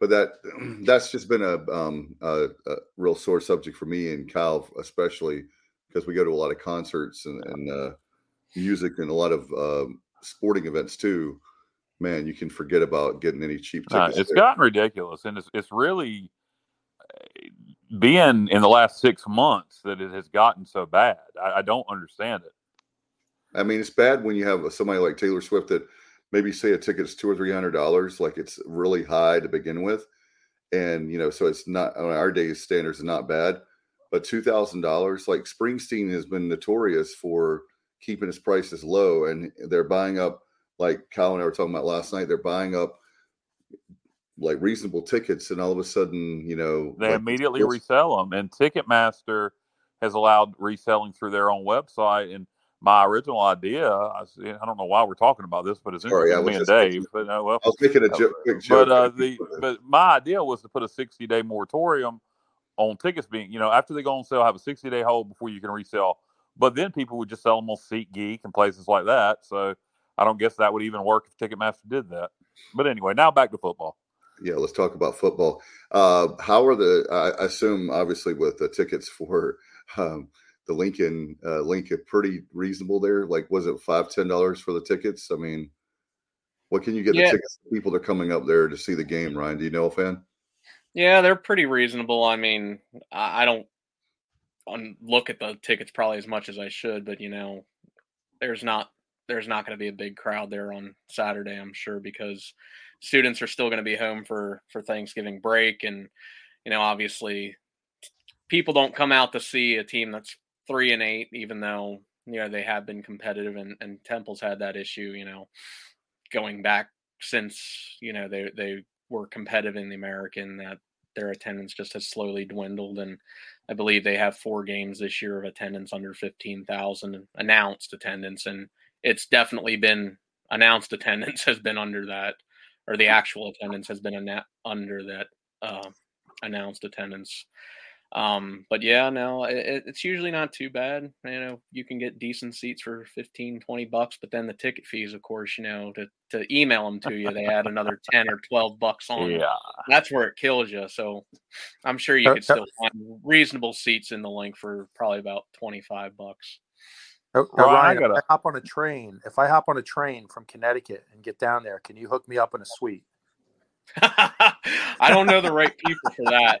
But that <clears throat> that's just been a um a, a real sore subject for me and Kyle, especially because we go to a lot of concerts and, and uh, music and a lot of um, sporting events too. Man, you can forget about getting any cheap tickets. it's there. gotten ridiculous, and it's it's really uh, been in the last six months that it has gotten so bad. I, I don't understand it. I mean, it's bad when you have somebody like Taylor Swift that maybe say a ticket's two or three hundred dollars, like it's really high to begin with, and you know, so it's not on our days standards, is not bad, but two thousand dollars, like Springsteen has been notorious for keeping his prices low, and they're buying up, like Kyle and I were talking about last night, they're buying up like reasonable tickets, and all of a sudden, you know, They like, immediately resell them, and Ticketmaster has allowed reselling through their own website. And my original idea—I don't know why we're talking about this, but it's Sorry, interesting me and Dave. But uh, well, I was making a Uh, joke, but uh, the but my idea was to put a 60 day moratorium on tickets being you know after they go on sale have a 60 day hold before you can resell but then people would just sell them on SeatGeek and places like that so I don't guess that would even work if Ticketmaster did that but anyway now back to football Yeah, let's talk about football. Uh, how are the? I I assume obviously with the tickets for um, the Lincoln uh, Lincoln pretty reasonable there. Like, was it five ten dollars for the tickets? I mean, what can you get Yeah. the tickets? for People that are coming up there to see the game. Ryan, do you know, a fan? Yeah, they're pretty reasonable. I mean, I, I don't look at the tickets probably as much as I should, but you know, there's not there's not going to be a big crowd there on Saturday, I'm sure, because students are still going to be home for for Thanksgiving break, and you know, obviously, people don't come out to see a team that's three and eight, even though you know they have been competitive, and, and Temple's had that issue, you know, going back since you know they they were competitive in the American that their attendance just has slowly dwindled. And I believe they have four games this year of attendance under 15,000 announced attendance. And it's definitely been announced attendance has been under that or the actual attendance has been ana- under that uh, announced attendance um, but yeah, no, it, it's usually not too bad. You know, you can get decent seats for 15, 20 bucks, but then the ticket fees, of course, you know, to, to email them to you, they add another 10 or 12 bucks on. Yeah. That's where it kills you. So I'm sure you could still find reasonable seats in the Linc for probably about 25 bucks. Uh, Ryan, gotta... if I hop on a train, if I hop on a train from Connecticut and get down there, can you hook me up in a suite? <laughs> I don't know the right people for that.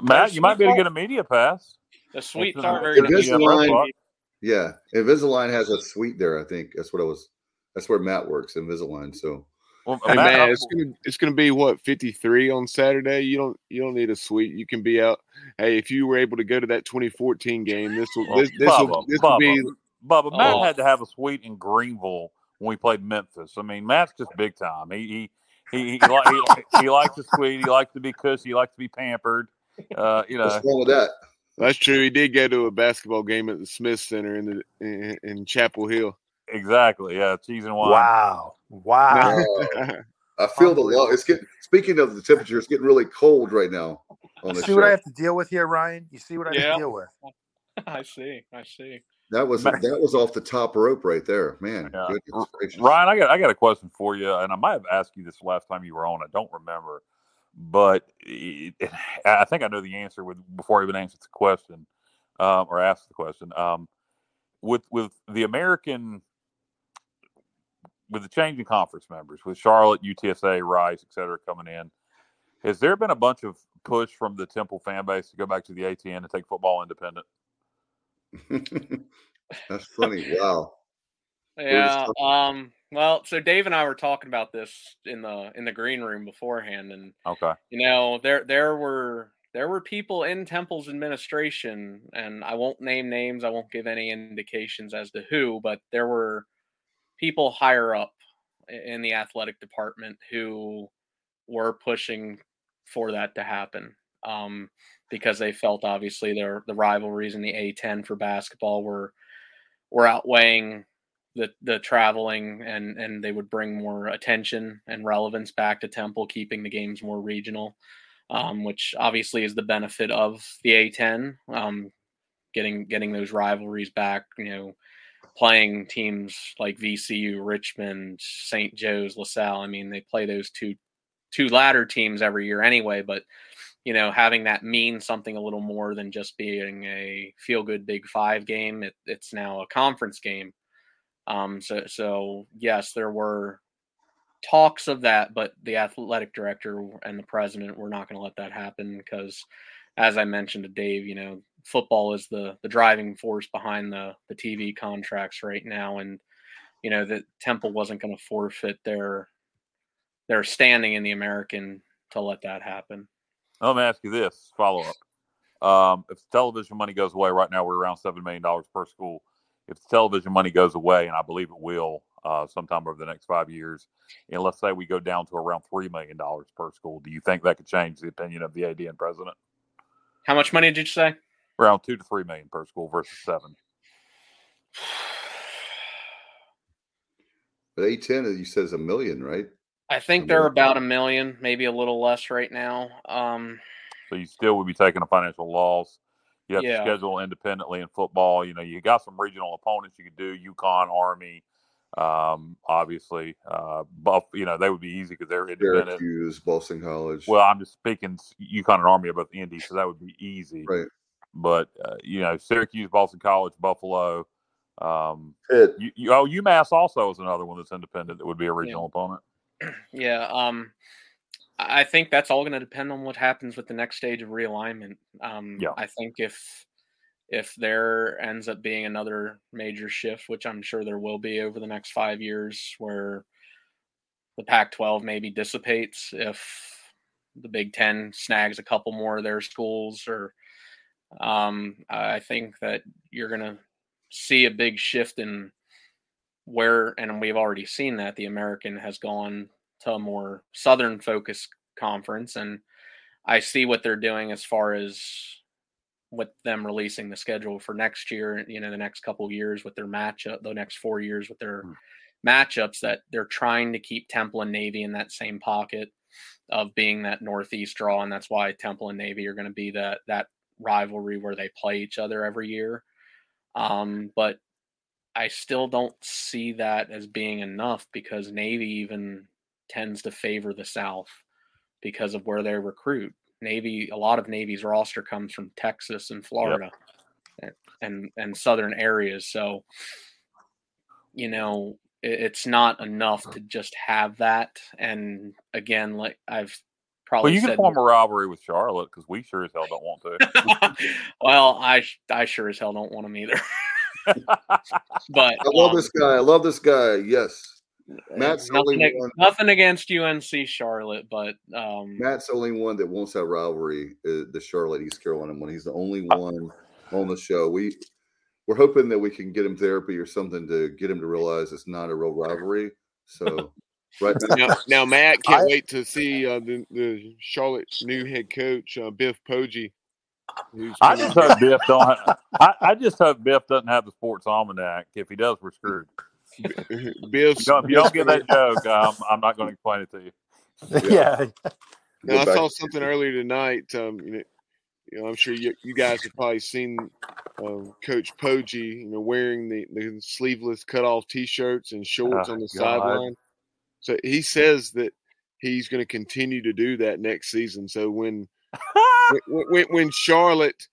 Matt, you might be able to get a media pass. The suites aren't very Invisalign, Yeah, Invisalign has a suite there. I think that's what it was. That's where Matt works, Invisalign. So, well, hey, Matt, man, it's gonna it's gonna be what fifty three on Saturday. You don't you don't need a suite. You can be out. Hey, if you were able to go to that twenty fourteen game, this will this, this Bubba, will this Bubba, will be. Bubba, Matt oh. had to have a suite in Greenville when we played Memphis. I mean, Matt's just big time. He he he he, he, he likes a suite. He likes to be cushy. He likes to be pampered. Uh, you know, what's wrong with that? That's true. He did go to a basketball game at the Smith Center in the in, in Chapel Hill. Exactly. Yeah, cheese and wine. Wow. Wow. <laughs> I feel the love. It's getting. Speaking of the temperature, it's getting really cold right now. On see show. what I have to deal with here, Ryan. You see what I yeah. have to deal with. <laughs> I see. I see. That was that was off the top rope right there, man. Yeah. Ryan, I got I got a question for you, and I might have asked you this last time you were on. I don't remember but <sighs> I think I know the answer with before I even answer the question um, or ask the question. Um, with with the American, with the changing conference members, with Charlotte, UTSA, Rice, et cetera, coming in, has there been a bunch of push from the Temple fan base to go back to the A10 and take football independent? <laughs> That's funny. Wow. Yeah. Um. Well, so Dave and I were talking about this in the in the green room beforehand, and okay, you know there there were there were people in Temple's administration, and I won't name names, I won't give any indications as to who, but there were people higher up in the athletic department who were pushing for that to happen um, because they felt obviously their the rivalries in the A10 for basketball were were outweighing the the traveling and and they would bring more attention and relevance back to Temple, keeping the games more regional, um, which obviously is the benefit of the A10. Um, getting getting those rivalries back, you know, playing teams like VCU, Richmond, St. Joe's, LaSalle. I mean, they play those two two ladder teams every year anyway, but you know, having that mean something a little more than just being a feel good Big Five game. It, it's now a conference game um, so, so yes, there were talks of that, but the athletic director and the president were not going to let that happen because, as I mentioned to Dave, you know, football is the the driving force behind the the TV contracts right now, and you know that Temple wasn't going to forfeit their their standing in the American to let that happen. Let me ask you this follow up. Um, if television money goes away right now, we're around seven million dollars per school if the television money goes away, and I believe it will uh, sometime over the next five years, and let's say we go down to around three million dollars per school, do you think that could change the opinion of the A10 president? How much money did you say? Around two to three million per school versus seven. <sighs> But A ten, you said is a million, right? I think they're about a million, maybe a little less right now. Um, so you still would be taking a financial loss. You have yeah. to schedule independently in football. You know, you got some regional opponents you could do, UConn, Army, um, obviously. Uh, Buff, you know, they would be easy because they're independent. Syracuse, Boston College. Well, I'm just speaking UConn and Army about the Indy, so that would be easy. Right. But, uh, you know, Syracuse, Boston College, Buffalo. Um, Pitt. You, you, oh, UMass also is another one that's independent that would be a regional yeah. opponent. <clears throat> Yeah. Um, I think that's all going to depend on what happens with the next stage of realignment. Um, Yeah. I think if if there ends up being another major shift, which I'm sure there will be over the next five years, where the Pac-12 maybe dissipates, if the Big Ten snags a couple more of their schools, or um, I think that you're going to see a big shift in where, and we've already seen that the American has gone to a more southern focused conference, and I see what they're doing as far as with them releasing the schedule for next year, you know, the next couple of years with their matchup, the next four years with their matchups that they're trying to keep Temple and Navy in that same pocket of being that Northeast draw, and that's why Temple and Navy are going to be that that rivalry where they play each other every year. Um, but I still don't see that as being enough because Navy even tends to favor the South because of where they recruit. Navy, a lot of Navy's roster comes from Texas and Florida and, and and southern areas. So, you know, it, it's not enough to just have that. And again, like I've probably Well, you can form a rivalry with Charlotte because we sure as hell don't want to. <laughs> well, I I sure as hell don't want them either. <laughs> <laughs> but I love um, this guy. I love this guy. Yes. Matt's nothing, only one. nothing against UNC Charlotte, but um, Matt's the only one that wants that rivalry, uh, the Charlotte East Carolina one. He's the only Uh, one on the show. We we're hoping that we can get him therapy or something to get him to realize it's not a real rivalry. So <laughs> right now, Now, now Matt can't wait to see uh, the, the Charlotte new head coach uh, Biff Poggi. I just hope Biff don't. Have, I, I just hope Biff doesn't have the sports almanac. If he does, we're screwed. Biff's, You if you don't get that joke, um, I'm not going to explain it to you. <laughs> yeah. Now, I saw something earlier tonight. Um, you know, you know, I'm sure you, you guys have probably seen um, Coach Poggi, you know, wearing the, the sleeveless cutoff T-shirts and shorts Oh, on the God. sideline. So he says that he's going to continue to do that next season. So when <laughs> when, when, when Charlotte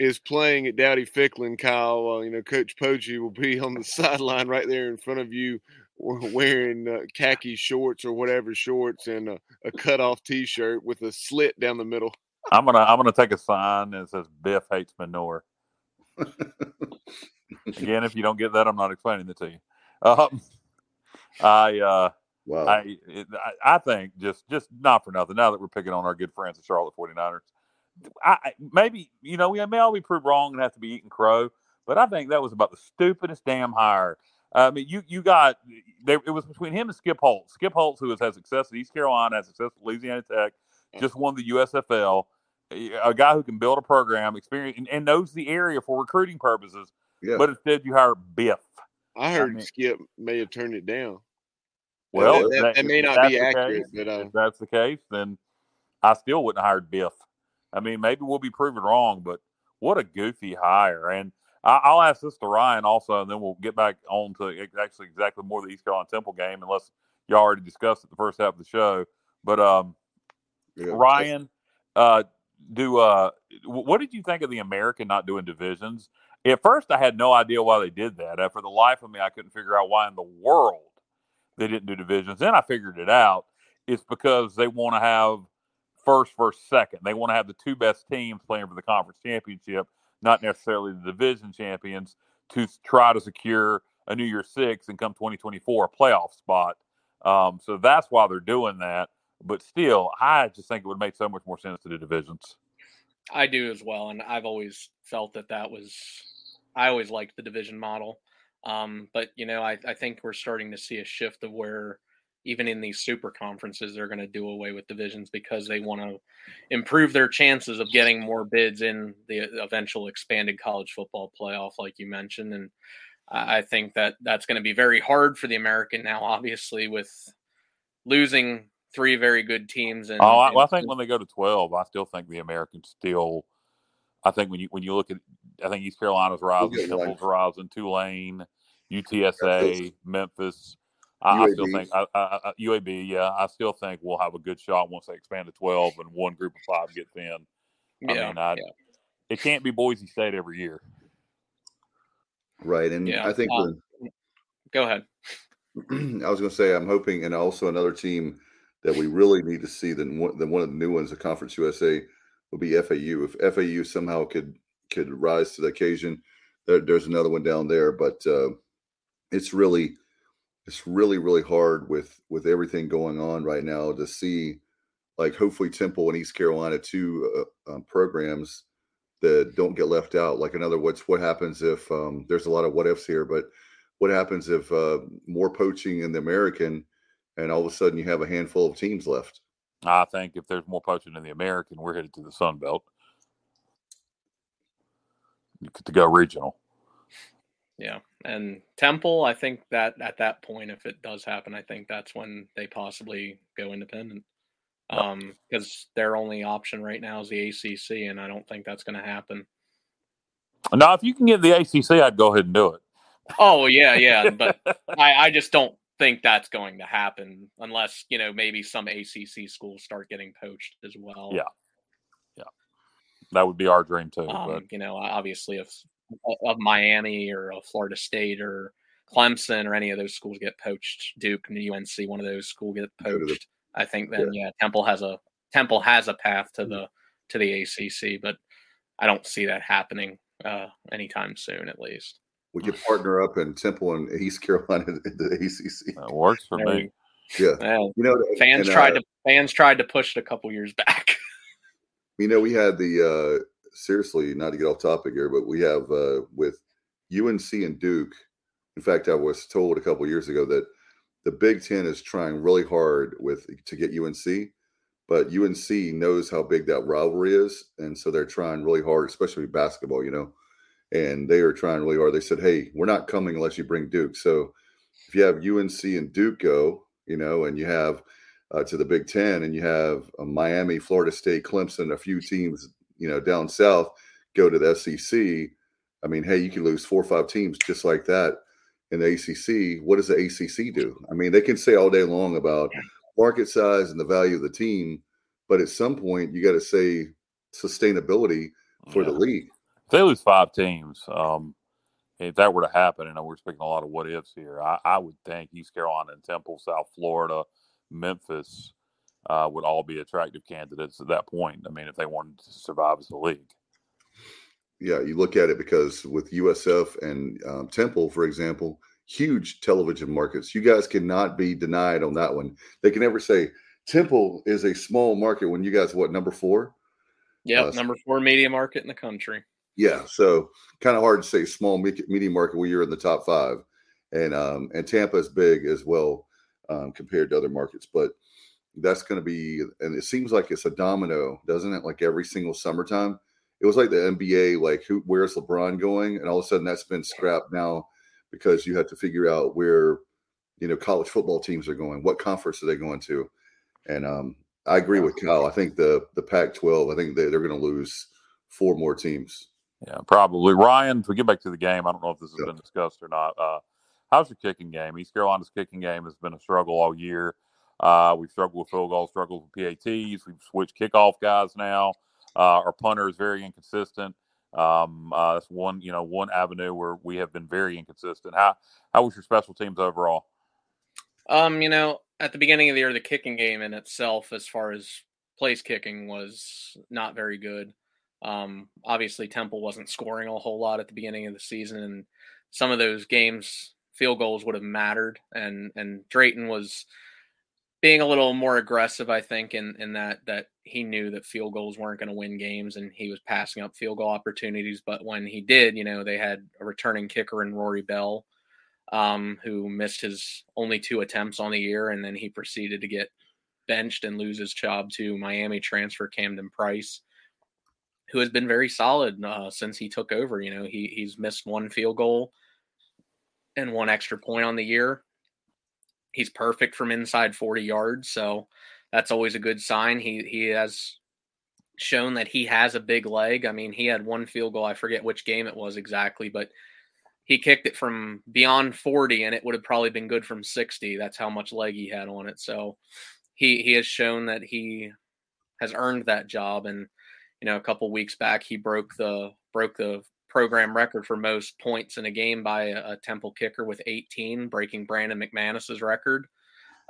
is playing at Dowdy Ficklen, Kyle, uh, you know, Coach Poggi will be on the <laughs> sideline right there in front of you wearing uh, khaki shorts or whatever shorts and a, a cutoff T-shirt with a slit down the middle. I'm gonna I'm gonna take a sign that says Biff hates manure. Again, if you don't get that, I'm not explaining it to you. Um, I uh, wow. I, it, I I think just just not for nothing. Now that we're picking on our good friends, the Charlotte 49ers, I, I- maybe you know we may all be proved wrong and have to be eating crow, but I think that was about the stupidest damn hire. I mean, you you got they, it was between him and Skip Holtz. Skip Holtz, who has had success at East Carolina, has success at Louisiana Tech, just won the USFL. A guy who can build a program, experience, and, and knows the area for recruiting purposes. yeah. But instead, you hire Biff. I heard mean- Skip may have turned it down. Well, that, that, that may not be accurate, case- but uh, if that's the case, then I still wouldn't have hired Biff. I mean, maybe we'll be proven wrong, but what a goofy hire. And I, I'll ask this to Ryan also, and then we'll get back on to actually exactly more of the East Carolina Temple game, unless y'all already discussed it the first half of the show. But um, yeah. Ryan, uh, do uh, what did you think of the American not doing divisions? At first, I had no idea why they did that. Uh, For the life of me, I couldn't figure out why in the world they didn't do divisions. Then I figured it out. It's because they want to have first versus second. They want to have the two best teams playing for the conference championship, not necessarily the division champions, to try to secure a New Year Six and come 2024 a playoff spot. Um, so that's why they're doing that. But still, I just think it would make so much more sense to do divisions. I do as well, and I've always felt that that was. I always liked the division model, um, but you know, I, I think we're starting to see a shift of where even in these super conferences, they're going to do away with divisions because they want to improve their chances of getting more bids in the eventual expanded college football playoff, like you mentioned, and I I think that that's going to be very hard for the American now, obviously, with losing three very good teams. And, Oh, I, and- well, I think when they go to twelve, I still think the Americans still. I think when you when you look at, I think East Carolina's rising. Temple's rising, Tulane, UTSA, Memphis. I, I still think I, I, I, UAB. Yeah, I still think we'll have a good shot once they expand to twelve and one group of five gets in. I yeah, mean, I, yeah. it can't be Boise State every year. right. And Yeah, I think um, the- Go ahead. <clears throat> I was going to say, I'm hoping, and also another team that we really need to see than one, than one of the new ones, the Conference USA, would be FAU. If FAU somehow could could rise to the occasion, there, there's another one down there. But uh, it's really it's really really hard with with everything going on right now to see like hopefully Temple and East Carolina two uh, um, programs that don't get left out. Like in other words, what happens if um, there's a lot of what ifs here, but what happens if uh, more poaching in the American, and all of a sudden you have a handful of teams left? I think if there's more poaching in the American, we're headed to the Sun Belt to go regional. Yeah, and Temple, I think that at that point, if it does happen, I think that's when they possibly go independent. Um, because their only option right now is the ACC, and I don't think that's going to happen. Now, if you can get the ACC, I'd go ahead and do it. Oh yeah, yeah, but <laughs> I, I just don't think that's going to happen unless you know maybe some ACC schools start getting poached as well. Yeah, yeah, that would be our dream too. Um, but you know, obviously, if of Miami or of Florida State or Clemson or any of those schools get poached, Duke and UNC, one of those schools get poached. I think then yeah. yeah, Temple has a Temple has a path to the to the ACC, but I don't see that happening uh, anytime soon, at least. We could partner up in Temple and East Carolina in the ACC. That works for there me. Yeah, you know, fans and, tried uh, to fans tried to push it a couple years back. <laughs> you know, we had the uh, seriously not to get off topic here, but we have uh, with UNC and Duke. In fact, I was told a couple years ago that the Big Ten is trying really hard with to get UNC, but UNC knows how big that rivalry is, and so they're trying really hard, especially basketball. You know, and they are trying really hard. They said, "Hey, we're not coming unless you bring Duke." So if you have UNC and Duke go, you know, and you have uh, to the Big Ten, and you have uh, Miami, Florida State, Clemson, a few teams, you know, down south go to the SEC. I mean, hey, you can lose four or five teams just like that in the ACC. What does the ACC do? I mean, they can say all day long about market size and the value of the team, but at some point, you got to say sustainability for yeah. the league. If they lose five teams, um, if that were to happen, and we're speaking a lot of what ifs here, I, I would think East Carolina and Temple, South Florida, Memphis uh, would all be attractive candidates at that point. I mean, if they wanted to survive as a league. Yeah, you look at it because with USF and um, Temple, for example, huge television markets. You guys cannot be denied on that one. They can never say Temple is a small market when you guys what number four? Yeah, uh, number four media market in the country. Yeah, so kind of hard to say small media market when you're in the top five, and um, and Tampa is big as well um, compared to other markets, but that's going to be and it seems like it's a domino, doesn't it? Like every single summertime, it was like the NBA, like who where's LeBron going, and all of a sudden that's been scrapped now because you have to figure out where you know college football teams are going, what conference are they going to, and um, I agree with Kyle. I think the the Pac-12, I think they, they're going to lose four more teams. Yeah, probably. Ryan, if we get back to the game, I don't know if this has been discussed or not. Uh, how's your kicking game? East Carolina's kicking game has been a struggle all year. Uh, we've struggled with field goals, struggled with PATs. We've switched kickoff guys now. Uh, our punter is very inconsistent. Um, uh, that's one, you know, one avenue where we have been very inconsistent. How how was your special teams overall? Um, you know, at the beginning of the year, the kicking game in itself, as far as place kicking, was not very good. Um, obviously, Temple wasn't scoring a whole lot at the beginning of the season, and some of those games, field goals would have mattered. And and Drake was being a little more aggressive, I think, in in that that he knew that field goals weren't going to win games, and he was passing up field goal opportunities. But when he did, you know, they had a returning kicker in Rory Bell, um, who missed his only two attempts on the year, and then he proceeded to get benched and lose his job to Miami transfer Camden Price who has been very solid uh, since he took over. You know, he he's missed one field goal and one extra point on the year. He's perfect from inside 40 yards, so that's always a good sign. He he has shown that he has a big leg. I mean, he had one field goal. I forget which game it was exactly, but he kicked it from beyond 40 and it would have probably been good from 60. That's how much leg he had on it. So he he has shown that he has earned that job and you know, a couple weeks back, he broke the broke the program record for most points in a game by a, a Temple kicker with 18, breaking Brandon McManus's record.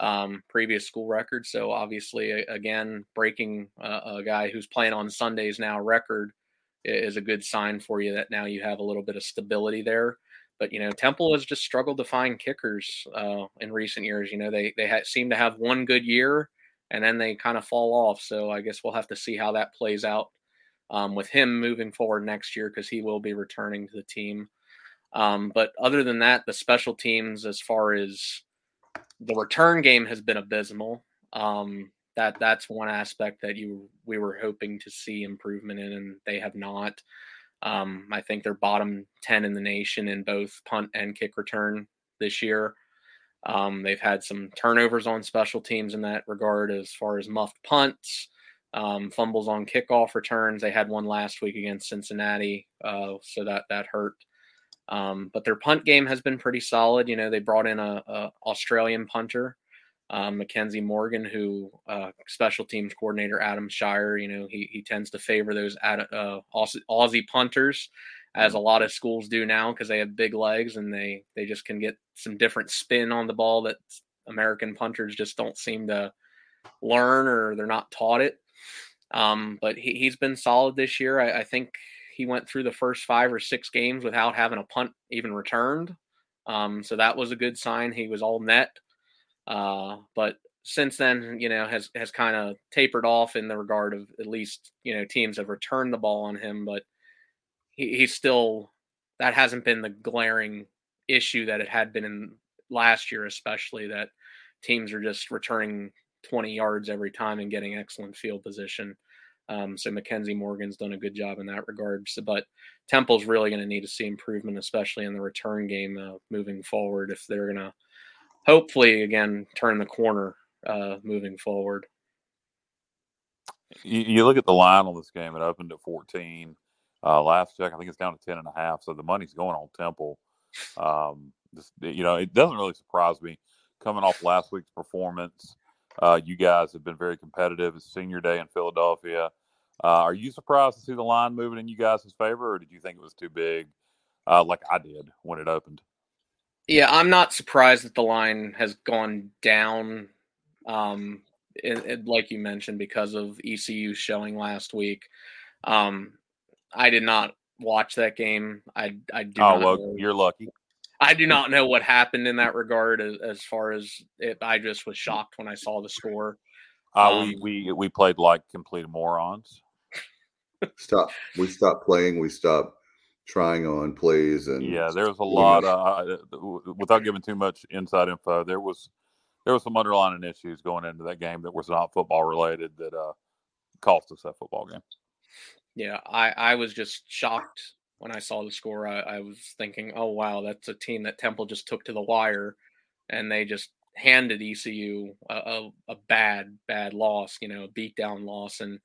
um, previous school record. So obviously, again, breaking uh, a guy who's playing on Sundays now record is a good sign for you that now you have a little bit of stability there. But you know, Temple has just struggled to find kickers uh, in recent years. You know, they they ha- seem to have one good year and then they kind of fall off. So I guess we'll have to see how that plays out um, with him moving forward next year because he will be returning to the team. Um, but other than that, the special teams, as far as the return game, has been abysmal. Um, that that's one aspect that you we were hoping to see improvement in, and they have not. Um, I think they're bottom ten in the nation in both punt and kick return this year. Um, they've had some turnovers on special teams in that regard, as far as muffed punts, um, fumbles on kickoff returns. They had one last week against Cincinnati, uh, so that that hurt. Um, but their punt game has been pretty solid. You know, they brought in a, a Australian punter, um, Mackenzie Morgan, who uh, special teams coordinator Adam Scheier. You know, he he tends to favor those uh, Aussie punters as a lot of schools do now because they have big legs and they they just can get some different spin on the ball that American punters just don't seem to learn or they're not taught it. Um, but he, he's been solid this year. I, I, think he went through the first five or six games without having a punt even returned. Um, so that was a good sign. He was all net. Uh, but since then, you know, has has kind of tapered off in the regard of at least you know teams have returned the ball on him, but he, he's still that hasn't been the glaring issue that it had been in last year, especially that teams are just returning 20 yards every time and getting excellent field position. Um, so Mackenzie Morgan's done a good job in that regard. So, but Temple's really going to need to see improvement, especially in the return game uh, moving forward, if they're going to hopefully again turn the corner uh, moving forward. You, you, look at the line on this game; it opened at 14. Uh, last check, I think it's down to 10 and a half. So the money's going on Temple. Um, just, you know, it doesn't really surprise me coming off last week's performance. Uh, you guys have been very competitive. It's senior day in Philadelphia. Uh, are you surprised to see the line moving in you guys' favor, or did you think it was too big, uh, like I did when it opened? Yeah, I'm not surprised that the line has gone down, um, it, it, like you mentioned, because of ECU showing last week. Um, I did not watch that game. I I do. Oh well, you're lucky. I do not know what happened in that regard as, as far as it. I just was shocked when I saw the score. Uh, um, we we we played like complete morons. Stop. We stopped playing. We stopped trying on plays and yeah, there was a lot. Of, uh, without giving too much inside info, there was there was some underlying issues going into that game that was not football related that uh, cost us that football game yeah, I, I was just shocked when I saw the score. I, I, was thinking, oh wow, that's a team that Temple just took to the wire, and they just handed ECU a, a, a bad bad loss, you know, a beatdown loss, and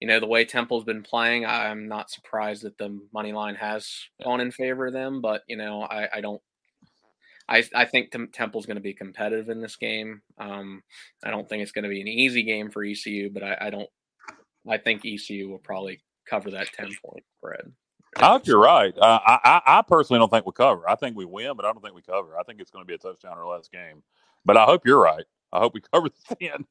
you know the way Temple's been playing, I'm not surprised that the money line has gone in favor of them. But you know, I, I don't. I, I think Temple's going to be competitive in this game. Um, I don't think it's going to be an easy game for ECU, but I, I don't. I think ECU will probably cover that 10 point spread. I hope you're right. Uh, I, I personally don't think we cover. I think we win, but I don't think we cover. I think it's going to be a touchdown or less game. But I hope you're right. I hope we <laughs> cover the 10.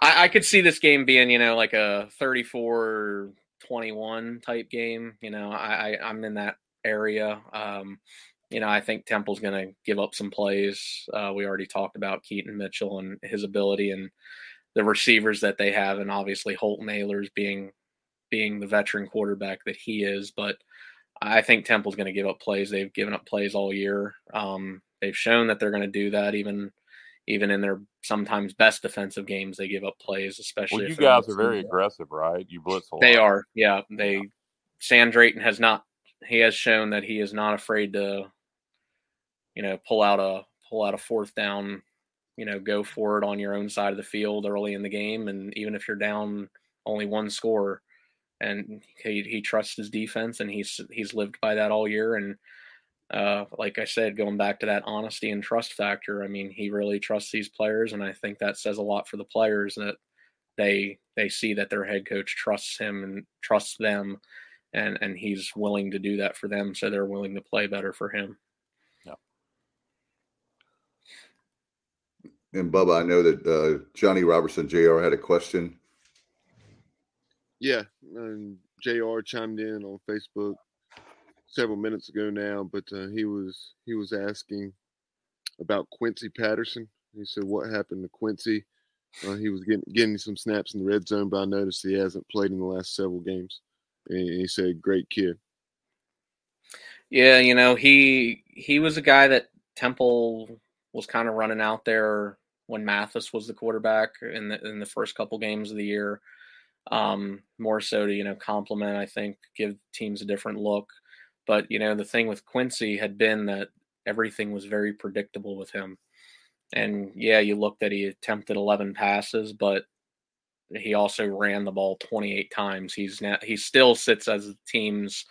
I, I could see this game being, you know, like a 34 21 type game. You know, I, I, am in that area. Um, you know, I think Temple's going to give up some plays. Uh, we already talked about Keaton Mitchell and his ability and the receivers that they have, and obviously Holton Ahlers being being the veteran quarterback that he is. But I think Temple's going to give up plays. They've given up plays all year. Um, they've shown that they're going to do that even even in their sometimes best defensive games. They give up plays, especially. Well, you guys are very aggressive, right? You blitz a lot. They are, yeah. They Stan Drake has not. He has shown that he is not afraid to, you know, pull out a pull out a fourth down. You know, go for it on your own side of the field early in the game, and even if you're down only one score, and he he trusts his defense, and he's he's lived by that all year. And uh, like I said, going back to that honesty and trust factor, I mean, he really trusts these players, and I think that says a lot for the players that they they see that their head coach trusts him and trusts them, and and he's willing to do that for them, so they're willing to play better for him. Yeah. And Bubba, I know that uh, Johnny Robertson Jr. had a question. Yeah, and Jr. chimed in on Facebook several minutes ago now, but uh, he was he was asking about Quincy Patterson. He said, "What happened to Quincy?" Uh, he was getting getting some snaps in the red zone, but I noticed he hasn't played in the last several games. And he said, "Great kid." Yeah, you know he he was a guy that Temple was kind of running out there when Mathis was the quarterback in the in the first couple games of the year. Um, more so to you know complement, I think, give teams a different look. But you know the thing with Quincy had been that everything was very predictable with him. And yeah, you looked that he attempted 11 passes, but he also ran the ball 28 times. He's now he still sits as the team's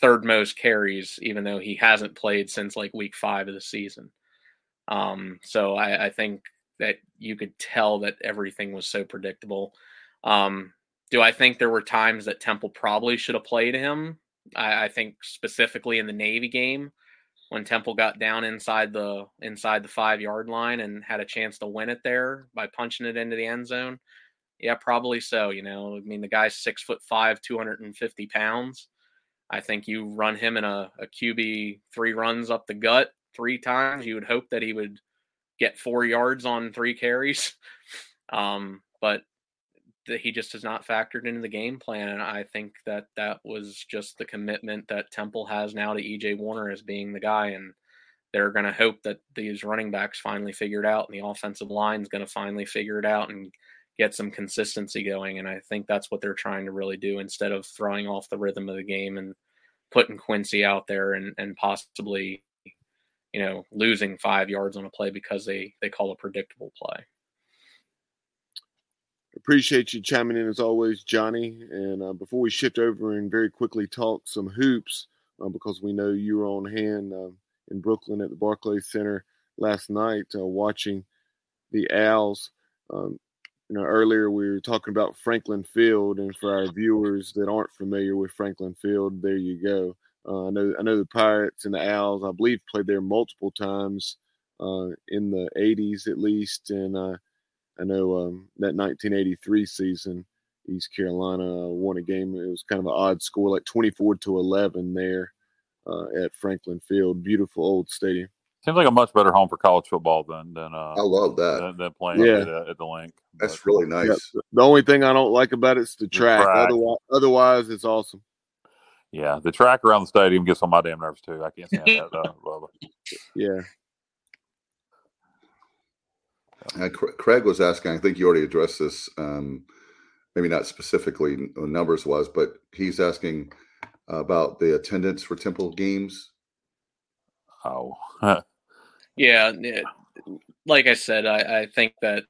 third most carries, even though he hasn't played since like week five of the season. Um, so I, I think that you could tell that everything was so predictable. Um, do I think there were times that Temple probably should have played him? I, I think specifically in the Navy game when Temple got down inside the inside the five yard line and had a chance to win it there by punching it into the end zone. Yeah, probably so. You know, I mean, the guy's six foot five, 250 pounds. I think you run him in a, a QB three runs up the gut three times. You would hope that he would get four yards on three carries. <laughs> Um, but the, he just has not factored into the game plan. And I think that that was just the commitment that Temple has now to EJ Warner as being the guy. And they're going to hope that these running backs finally figure it out and the offensive line is going to finally figure it out and get some consistency going. And I think that's what they're trying to really do instead of throwing off the rhythm of the game and putting Quincy out there and, and possibly, you know, losing five yards on a play because they, they call a predictable play. Appreciate you chiming in as always, Johnny. And uh, before we shift over and very quickly talk some hoops, uh, because we know you were on hand uh, in Brooklyn at the Barclays Center last night uh, watching the Owls. Um, you know, earlier we were talking about Franklin Field, and for our viewers that aren't familiar with Franklin Field, there you go. Uh, I know, I know the Pirates and the Owls, I believe, played there multiple times uh, in the '80s at least, and I know um, that 1983 season, East Carolina won a game. It was kind of an odd score, like 24 to 11 there uh, at Franklin Field. Beautiful old stadium. Seems like a much better home for college football than than uh, I love that than, than playing Yeah. at, uh, at the Linc. that's But, really nice Yeah, the only thing I don't like about it's the track. track. Otherwise, otherwise, it's awesome. yeah, the track around the stadium gets on my damn nerves too. I can't stand <laughs> that. Uh, Yeah. Uh, Cra- Craig was asking, I think you already addressed this, um, maybe not specifically numbers wise, but he's asking about the attendance for Temple games. Oh, Yeah, it, like I said, I, I think that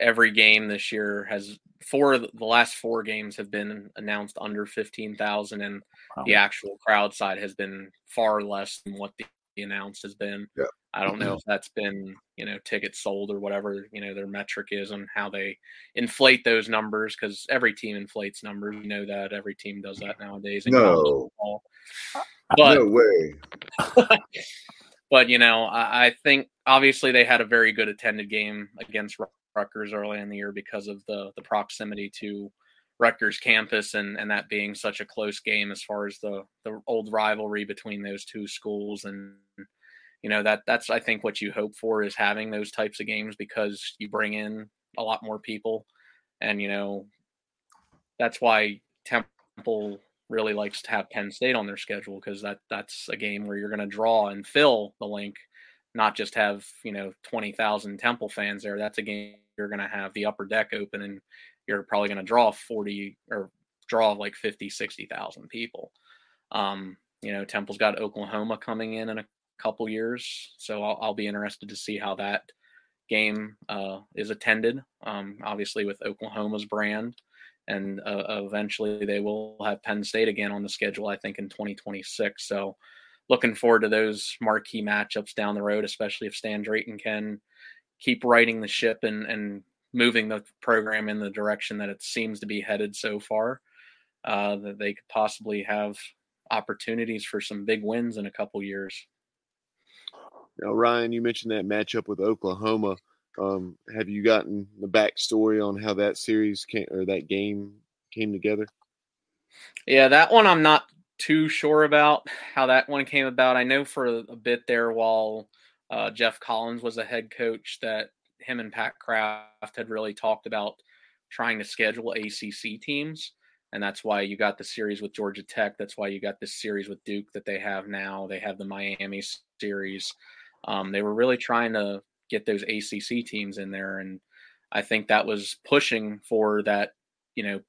every game this year has four the the last four games have been announced under fifteen thousand, and the actual crowd side has been far less than what the announced has been. Yeah. I don't know mm-hmm. if that's been you know tickets sold or whatever you know their metric is and how they inflate those numbers because every team inflates numbers. You know that every team does that nowadays. in college No. Uh, but no way. <laughs> but you know, I, I think obviously they had a very good attended game against Ru- Rutgers early in the year because of the the proximity to Rutgers campus and and that being such a close game as far as the the old rivalry between those two schools and you know that that's I think what you hope for is having those types of games because you bring in a lot more people and you know that's why Temple really likes to have Penn State on their schedule because that that's a game where you're going to draw and fill the Linc, not just have you know twenty thousand Temple fans there. That's a game you're going to have the upper deck open and you're probably going to draw forty or draw like 50, 60,000 people. Um, you know, Temple's got Oklahoma coming in in a couple years, so I'll, I'll be interested to see how that game uh, is attended. Um, obviously, with Oklahoma's brand and uh, eventually they will have Penn State again on the schedule, I think, in 2026. So, looking forward to those marquee matchups down the road, especially if Stan Drayton can keep righting the ship and, and moving the program in the direction that it seems to be headed so far. Uh, that they could possibly have opportunities for some big wins in a couple years. Now, Ryan, you mentioned that matchup with Oklahoma. Um, have you gotten the backstory on how that series came or that game came together? Yeah, that one I'm not too sure about how that one came about. I know for a bit there while uh, Geoff Collins was a head coach that him and Pat Kraft had really talked about trying to schedule ACC teams. And that's why you got the series with Georgia Tech. That's why you got this series with Duke that they have now. They have the Miami series. Um, they were really trying to get those ACC teams in there. And I think that was pushing for that, you know,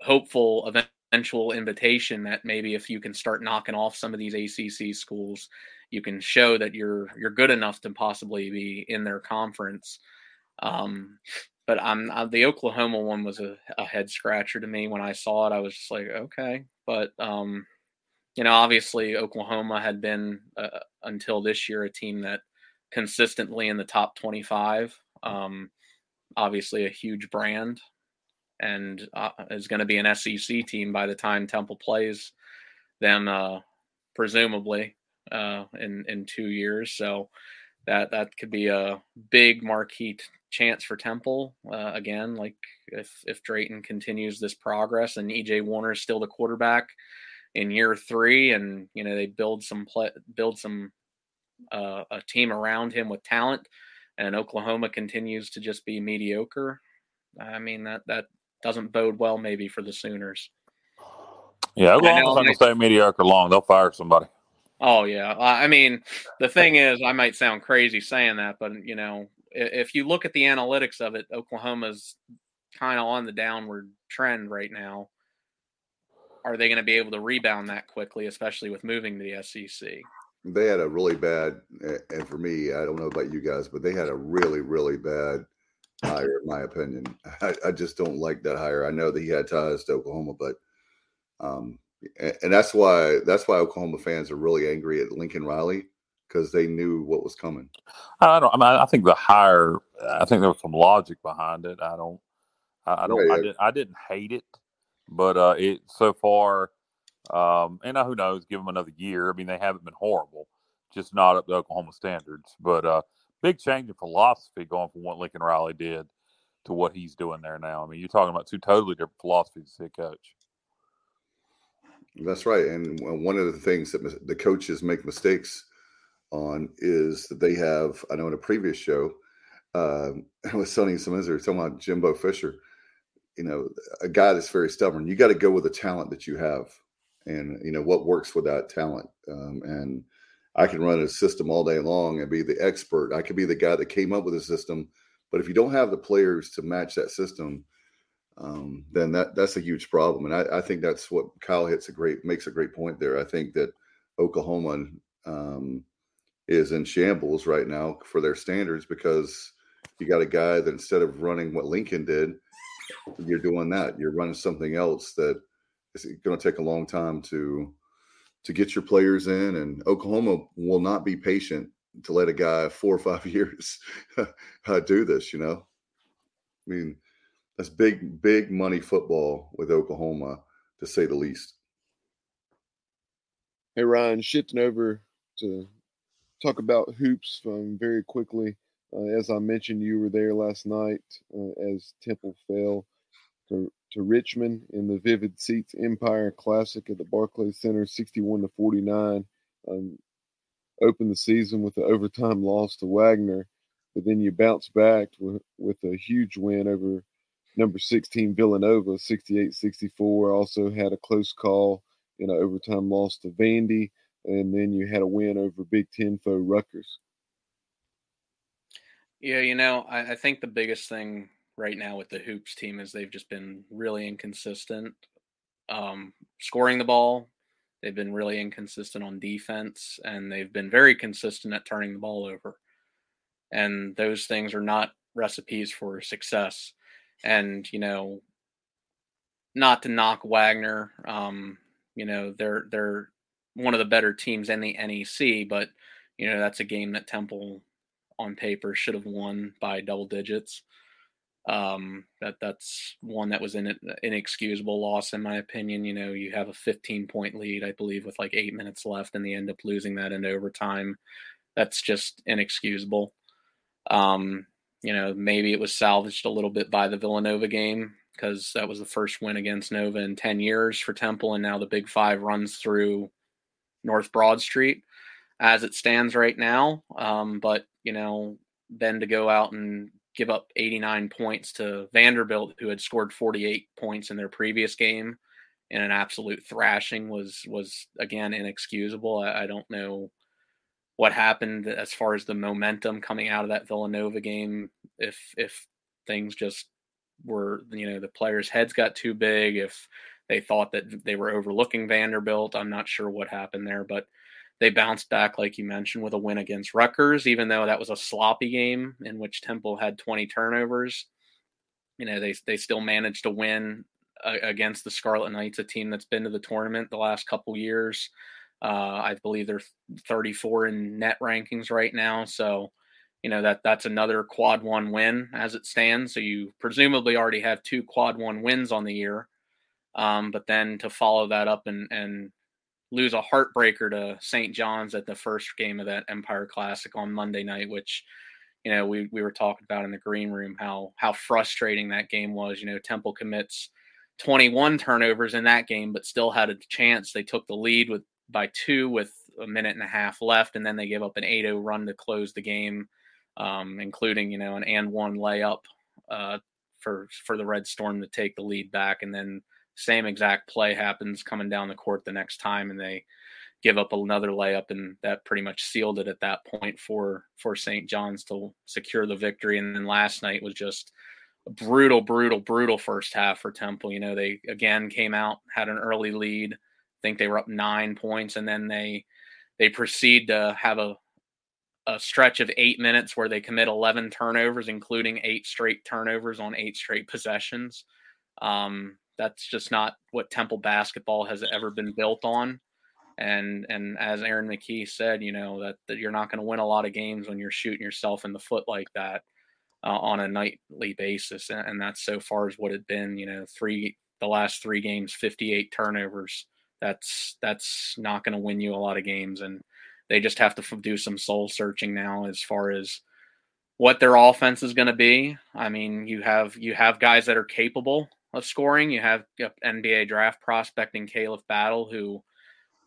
hopeful eventual invitation that maybe if you can start knocking off some of these ACC schools, you can show that you're you're good enough to possibly be in their conference. Um, but I'm uh, the Oklahoma one was a, a, head scratcher to me when I saw it. I was just like, okay, but um, you know, obviously Oklahoma had been uh, until this year a team that consistently in the top 25. Um, obviously, a huge brand, and uh, is going to be an SEC team by the time Temple plays them, uh, presumably uh, in in two years. So that that could be a big marquee t- chance for Temple uh, again. Like if if Drayton continues this progress and EJ Warner is still the quarterback in year three, and you know they build some play, build some uh, a team around him with talent, and Oklahoma continues to just be mediocre. I mean that that doesn't bode well maybe for the Sooners. Yeah, Oklahoma's not going to stay mediocre long. They'll fire somebody. Oh yeah, I mean, the thing is, I might sound crazy saying that, but you know, if you look at the analytics of it, Oklahoma's kind of on the downward trend right now. Are they going to be able to rebound that quickly, especially with moving to the SEC? They had a really bad, and for me, I don't know about you guys, but they had a really, really bad hire, in my opinion. <laughs> I, I just don't like that hire. I know that he had ties to Oklahoma, but um, and that's why that's why Oklahoma fans are really angry at Lincoln Riley because they knew what was coming. I don't. I mean, I think the hire. I think there was some logic behind it. I don't. I, don't. Yeah, yeah. I, did, I didn't hate it, but uh, it so far. Um, and who knows? Give them another year. I mean, they haven't been horrible, just not up to Oklahoma standards. But uh, big change in philosophy going from what Lincoln Riley did to what he's doing there now. I mean, you're talking about two totally different philosophies as head coach. That's right. And one of the things that the coaches make mistakes on is that they have, I know in a previous show, with Sonny Simizer talking about Jimbo Fisher, you know, a guy that's very stubborn. You got to go with the talent that you have and, you know, what works with that talent. Um, and I can run a system all day long and be the expert. I could be the guy that came up with a system. But if you don't have the players to match that system, um, then that that's a huge problem. And I, I, think that's what Kyle hits a great makes a great point there. I think that Oklahoma um, is in shambles right now for their standards because you got a guy that instead of running what Lincoln did, you're doing that. You're running something else that is going to take a long time to to get your players in. And Oklahoma will not be patient to let a guy four or five <laughs> years uh, do this. You know, I mean that's big, big money football with Oklahoma, to say the least. Hey Ryan, shifting over to talk about hoops um, very quickly. Uh, as I mentioned, you were there last night uh, as Temple fell to, to Richmond in the Vivid Seats Empire Classic at the Barclays Center, 61 to 49. Um, opened the season with an overtime loss to Wagner, but then you bounced back with, with a huge win over number 16 Villanova 68-64 also had a close call in an overtime loss to Vandy and then you had a win over Big Ten foe Rutgers. Yeah, you know, I, I, think the biggest thing right now with the hoops team is they've just been really inconsistent um, scoring the ball. They've been really inconsistent on defense, and they've been very consistent at turning the ball over. And those things are not recipes for success and you know, not to knock Wagner, um, you know, they're they're one of the better teams in the NEC, but you know that's a game that Temple on paper should have won by double digits. Um, that that's one that was an inexcusable loss in my opinion. You know, you have a 15 point lead, I believe, with like eight minutes left, and they end up losing that in overtime. That's just inexcusable. Um, you know, maybe it was salvaged a little bit by the Villanova game because that was the first win against Nova in 10 years for Temple. And now the Big Five runs through North Broad Street as it stands right now. Um, but, you know, then to go out and give up 89 points to Vanderbilt, who had scored 48 points in their previous game in an absolute thrashing was was again inexcusable. I, I don't know what happened as far as the momentum coming out of that Villanova game. If if things just were, you know, the players' heads got too big, if they thought that they were overlooking Vanderbilt, I'm not sure what happened there, but they bounced back, like you mentioned, with a win against Rutgers, even though that was a sloppy game in which Temple had 20 turnovers. You know, they they still managed to win uh, against the Scarlet Knights, a team that's been to the tournament the last couple years. Uh, I believe they're 34 in net rankings right now. So, you know that that's another quad one win as it stands. So you presumably already have two quad one wins on the year. Um, but then to follow that up and and lose a heartbreaker to St. John's at the first game of that Empire Classic on Monday night, which you know we we were talking about in the green room how how frustrating that game was. You know, Temple commits 21 turnovers in that game, but still had a chance. They took the lead with by two with a minute and a half left, and then they gave up an 8-0 run to close the game, um, including you know an and one layup uh, for for the Red Storm to take the lead back, and then same exact play happens coming down the court the next time, and they give up another layup, and that pretty much sealed it at that point for for St. John's to secure the victory. And then last night was just a brutal, brutal, brutal first half for Temple. You know, they again came out, had an early lead. Think they were up nine points, and then they they proceed to have a a stretch of eight minutes where they commit 11 turnovers, including eight straight turnovers on eight straight possessions. Um, that's just not what Temple basketball has ever been built on. And and as Aaron McKie said, you know that, that you're not going to win a lot of games when you're shooting yourself in the foot like that uh, on a nightly basis, and, and that's so far as what it been. You know, three the last three games, 58 turnovers. That's that's not going to win you a lot of games, and they just have to do some soul searching now as far as what their offense is going to be. I mean, you have you have guys that are capable of scoring. You have NBA draft prospecting Khalif Battle, who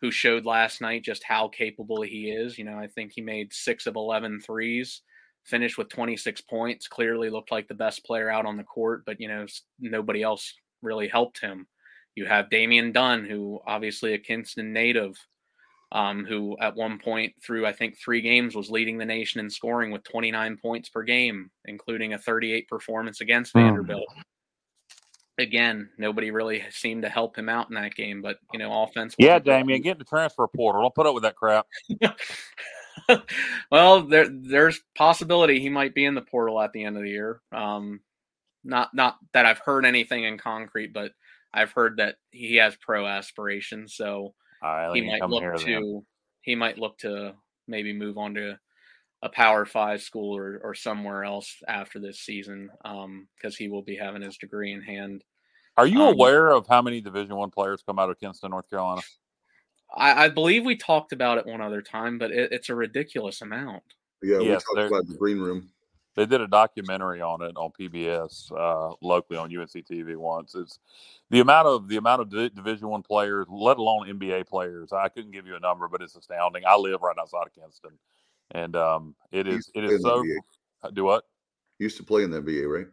who showed last night just how capable he is. You know, I think he made six of 11 threes finished with 26 points. Clearly looked like the best player out on the court, but you know nobody else really helped him. You have Damian Dunn, who obviously a Kinston native, um, who at one point through I think three games was leading the nation in scoring with 29 points per game, including a 38 performance against mm. Vanderbilt. Again, nobody really seemed to help him out in that game, but you know, offense. Yeah, Damian, get in the transfer portal. Don't put up with that crap. <laughs> well, there there's possibility he might be in the portal at the end of the year. Um, not not that I've heard anything in concrete, but I've heard that he has pro aspirations, so right, he might look to then. he might look to maybe move on to a Power Five school or or somewhere else after this season, because um, he will be having his degree in hand. Are you um, aware of how many Division One players come out of Kinston, North Carolina? I, I believe we talked about it one other time, but it, it's a ridiculous amount. Yeah, we yes, talked about the green room. They did a documentary on it on PBS uh, locally on UNC TV once. It's the amount of the amount of Division One players, let alone NBA players. I couldn't give you a number, but it's astounding. I live right outside of Kinston, and um, it is it is so. Do what? used to play in the NBA, right?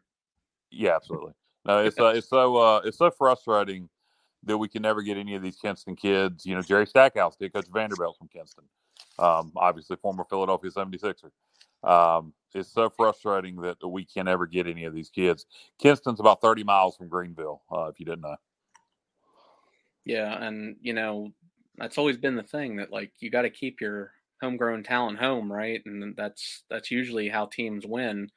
Yeah, absolutely. No, it's uh, it's so uh, it's so frustrating that we can never get any of these Kinston kids. You know, Jerry Stackhouse did coach Vanderbilt from Kinston, um, obviously former Philadelphia 76er. Um, it's so frustrating that we can't ever get any of these kids. Kinston's about 30 miles from Greenville, uh, if you didn't know. Yeah, and you know that's always been the thing that like you got to keep your homegrown talent home, right? And that's that's usually how teams win,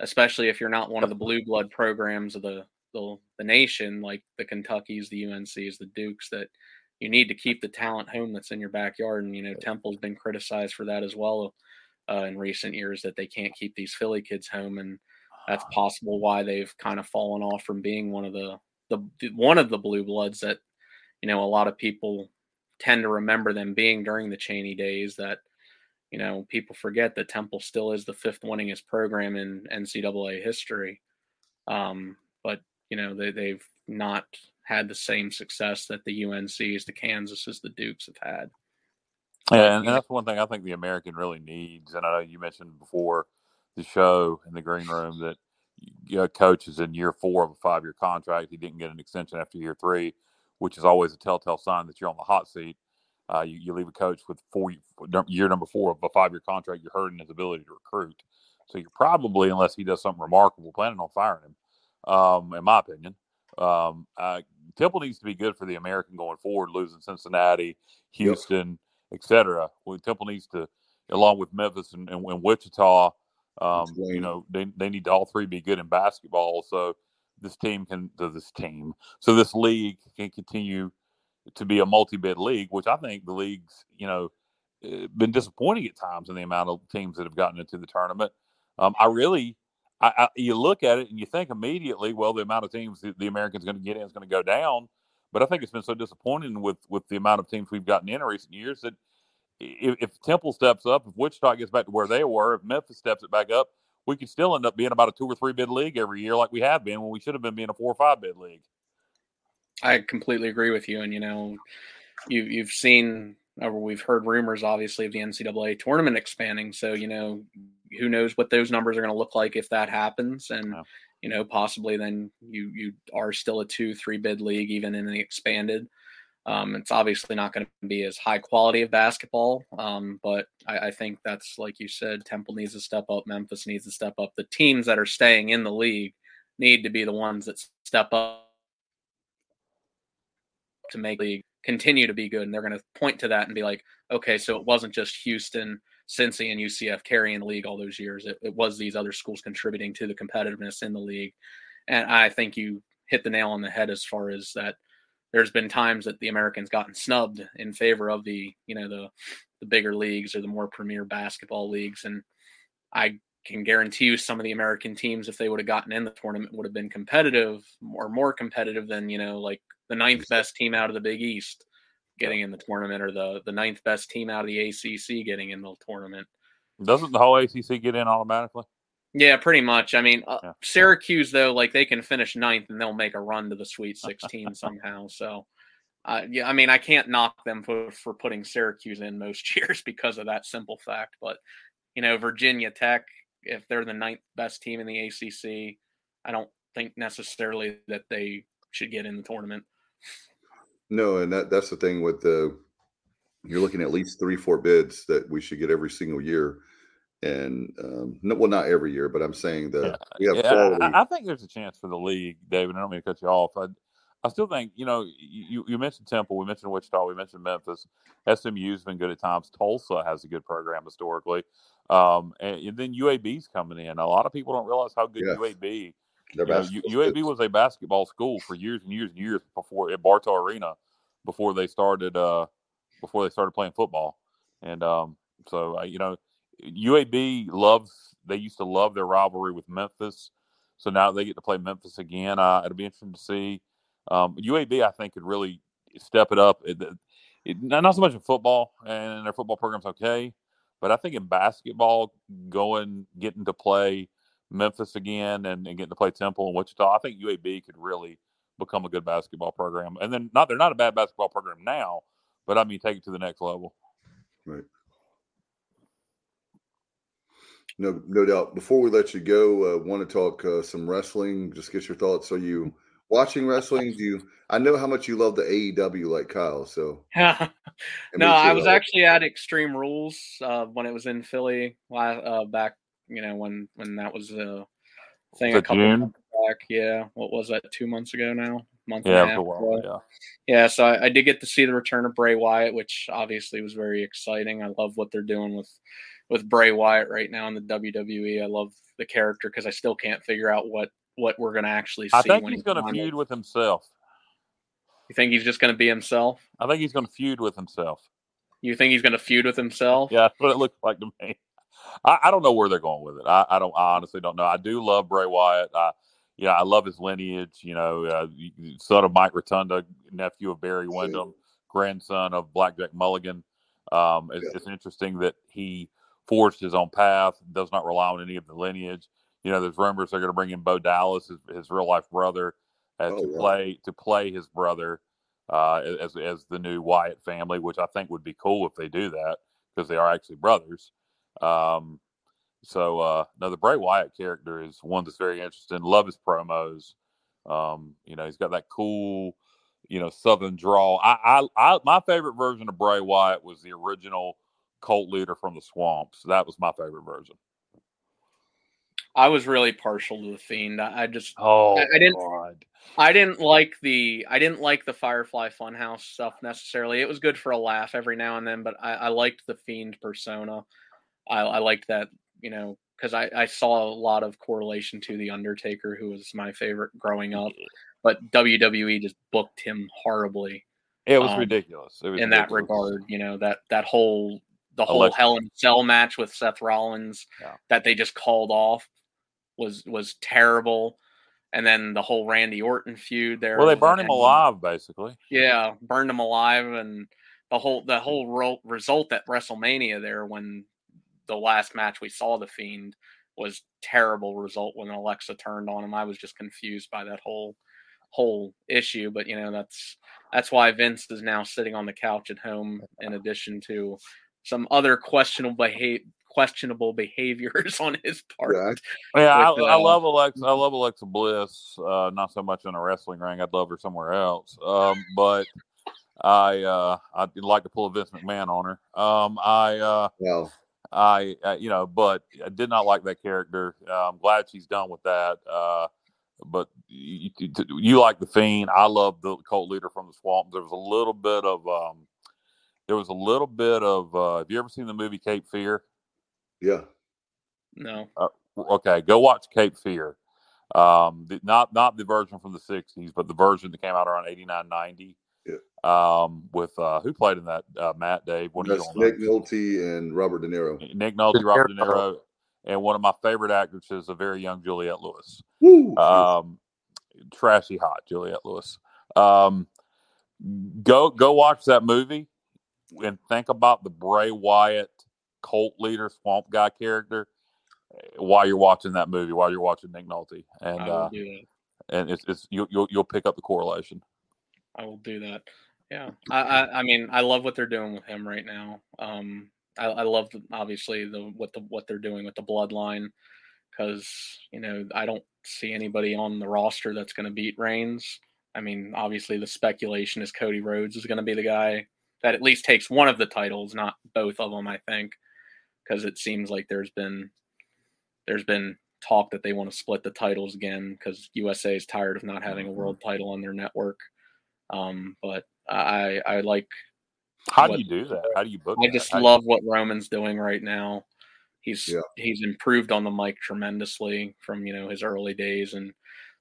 especially if you're not one of the blue blood programs of the the, the nation, like the Kentuckies, the UNCs, the Dukes, that you need to keep the talent home that's in your backyard. And, you know, Temple's been criticized for that as well uh, in recent years that they can't keep these Philly kids home. And that's ah. possible why they've kind of fallen off from being one of the, the one of the blue bloods that, you know, a lot of people tend to remember them being during the Chaney days that, you know, people forget that Temple still is the fifth winningest program in NCAA history. Um, but you know, they, they've not had the same success that the UNCs, the Kansases, the Dukes have had. Yeah, and that's one thing I think the American really needs. And I know you mentioned before the show in the green room that you know, coach is in year four of a five year contract. He didn't get an extension after year three, which is always a telltale sign that you're on the hot seat. Uh, you, you leave a coach with four year number four of a five year contract, you're hurting his ability to recruit. So you're probably, unless he does something remarkable, planning on firing him. Um, in my opinion, um, uh, Temple needs to be good for the American going forward, losing Cincinnati, Houston. Etc. Well, Temple needs to, along with Memphis and, and, and Wichita, um, you know, they, they need to all three be good in basketball. So this team can, this team, so this league can continue to be a multi-bid league, which I think the league's, you know, eh, been disappointing at times in the amount of teams that have gotten into the tournament. Um, I really, I, I, you look at it and you think immediately, well, the amount of teams the, the Americans going to get in is going to go down. But I think it's been so disappointing with with the amount of teams we've gotten in recent years that if, if Temple steps up, if Wichita gets back to where they were, if Memphis steps it back up, we could still end up being about a two or three bid league every year, like we have been when we should have been being a four or five bid league. I completely agree with you, and you know, you you've seen or we've heard rumors, obviously, of the NCAA tournament expanding. So you know, who knows what those numbers are going to look like if that happens, and yeah. you know, possibly then you you are still a two three bid league even in the expanded. Um, it's obviously not going to be as high quality of basketball, um, but I, I, think that's like you said. Temple needs to step up. Memphis needs to step up. The teams that are staying in the league need to be the ones that step up to make the league continue to be good. And they're going to point to that and be like, okay, so it wasn't just Houston, Cincy, and UCF carrying the league all those years. It, it was these other schools contributing to the competitiveness in the league. And I think you hit the nail on the head as far as that. There's been times that the Americans gotten snubbed in favor of the, you know, the the bigger leagues or the more premier basketball leagues. And I can guarantee you some of the American teams, if they would have gotten in the tournament, would have been competitive or more competitive than, you know, like the ninth best team out of the Big East getting in the tournament, or the the ninth best team out of the ACC getting in the tournament. Doesn't the whole ACC get in automatically? Yeah, pretty much. I mean, uh, yeah. Syracuse though, like they can finish ninth and they'll make a run to the Sweet <laughs> 16 somehow. So, uh, yeah, I mean, I can't knock them for for putting Syracuse in most <laughs> years because of that simple fact. But you know, Virginia Tech, if they're the ninth best team in the ACC, I don't think necessarily that they should get in the tournament. No, and that that's the thing with the you're looking at least three, four bids that we should get every single year. And um, no, well, not every year, but I'm saying that yeah. we have yeah. I, I, think there's a chance for the league, David. I don't mean to cut you off. I, I still think, you know, you, you mentioned Temple, we mentioned Wichita, we mentioned Memphis. SMU's been good at times. Tulsa has a good program historically. Um, and, and, then UAB's coming in. A lot of people don't realize how good yes. UAB you know, UAB was a basketball school for years and years and years before at Bartow Arena, before they started uh, before they started playing football, and um, so uh, you know, UAB loves they used to love their rivalry with Memphis, so now they get to play Memphis again. Uh, it'll be interesting to see. Um, UAB, I think, could really step it up. It, it, not so much in football, and their football program's okay, but I think in basketball, going getting to play Memphis again and, and getting to play Temple and Wichita, I think UAB could really become a good basketball program. And then not they're not a bad basketball program now, but I mean take it to the next level. Right. No, no doubt. Before we let you go, uh, want to talk uh, some wrestling. Just get your thoughts. Are you watching wrestling? Do you? I know how much you love the AEW, like Kyle. So, <laughs> no, I was actually at Extreme Rules uh, when it was in Philly uh, back you know, when when that was a thing a couple June? months back. Yeah, what was that? Two months ago now. Month yeah, and a half while, yeah. Yeah, so I, I, did get to see the return of Bray Wyatt, which obviously was very exciting. I love what they're doing with with Bray Wyatt right now in the WWE. I love the character because I still can't figure out what what we're going to actually see. I think he's going to feud with himself. You think he's just going to be himself? I think he's going to feud with himself. You think he's going to feud with himself? Yeah, <laughs> that's what it looks like to me. I, I, don't know where they're going with it. I, I, don't. I honestly don't know. I do love Bray Wyatt. I, yeah, I love his lineage. You know, uh, son of Mike Rotunda, nephew of Barry Windham, grandson of Blackjack Mulligan. Um, it's, yeah. it's interesting that he forged his own path, does not rely on any of the lineage. You know, there's rumors they're going to bring in Bo Dallas, his, his real life brother, uh, Oh, to wow. play to play his brother uh, as as the new Wyatt family, which I think would be cool if they do that because they are actually brothers. Um, so uh, no, the Bray Wyatt character is one that's very interesting. Love his promos. Um, you know, he's got that cool, you know, Southern drawl. I, I, I, my favorite version of Bray Wyatt was the original cult leader from the swamps. That was my favorite version. I was really partial to the Fiend. I, just Oh, I- I didn't- God. I didn't like the I didn't like the Firefly Funhouse stuff necessarily. It was good for a laugh every now and then, but I, I liked the Fiend persona. I, I liked that, you know, because I, I saw a lot of correlation to the Undertaker, who was my favorite growing up. But WWE just booked him horribly It was um, ridiculous. It was in that regard. You know that that whole the whole Alexa- Hell in Cell match with Seth Rollins Yeah. that they just called off was was terrible. And then the whole Randy Orton feud there. Well, they burned him alive, basically. Yeah, burned him alive, and the whole the whole ro- result at WrestleMania there when the last match we saw the Fiend was terrible result when Alexa turned on him. I was just confused by that whole whole issue, but you know that's that's why Vince is now sitting on the couch at home <laughs> in addition to some other questionable behavior questionable behaviors <laughs> on his part. Yeah, <laughs> Yeah, with, I, I uh, love Alexa. I love Alexa Bliss. Uh, not so much in a wrestling ring. I'd love her somewhere else. Um, but I uh, I'd like to pull a Vince McMahon on her. Um, I uh, Well, I uh, you know, but I did not like that character. Uh, I'm glad she's done with that. Uh, but you, you, you like the fiend. I love the cult leader from the swamp. There was a little bit of um, there was a little bit of. Uh, have you ever seen the movie Cape Fear? yeah. No. okay, go watch Cape Fear. Um, the, not not the version from the '60s, but the version that came out around '89, '90. Yeah. Um, with uh, who played in that? Uh, Matt, Dave. What do you That's don't? Nick Nolte and Robert De Niro. Nick Nolte, Robert De Niro. Niro, and one of my favorite actresses, a very young Juliette Lewis. Woo! Um, trashy hot Juliette Lewis. Um, go go watch that movie and think about the Bray Wyatt cult leader swamp guy character eh, while you're watching that movie. While you're watching Nick Nolte, and uh, and it's, it's you, you'll you'll pick up the correlation. I will do that. Yeah, I, I, I mean, I love what they're doing with him right now. Um, I, I love the, obviously the what the what they're doing with the bloodline because you know I don't see anybody on the roster that's going to beat Reigns. I mean, obviously the speculation is Cody Rhodes is going to be the guy that at least takes one of the titles, not both of them. I think because it seems like there's been there's been talk that they want to split the titles again because USA is tired of not having a world title on their network. Um, but I I like How What- do you do that? How do you book? I just How- love what Roman's doing right now. He's Yeah. he's improved on the mic tremendously from you know his early days, and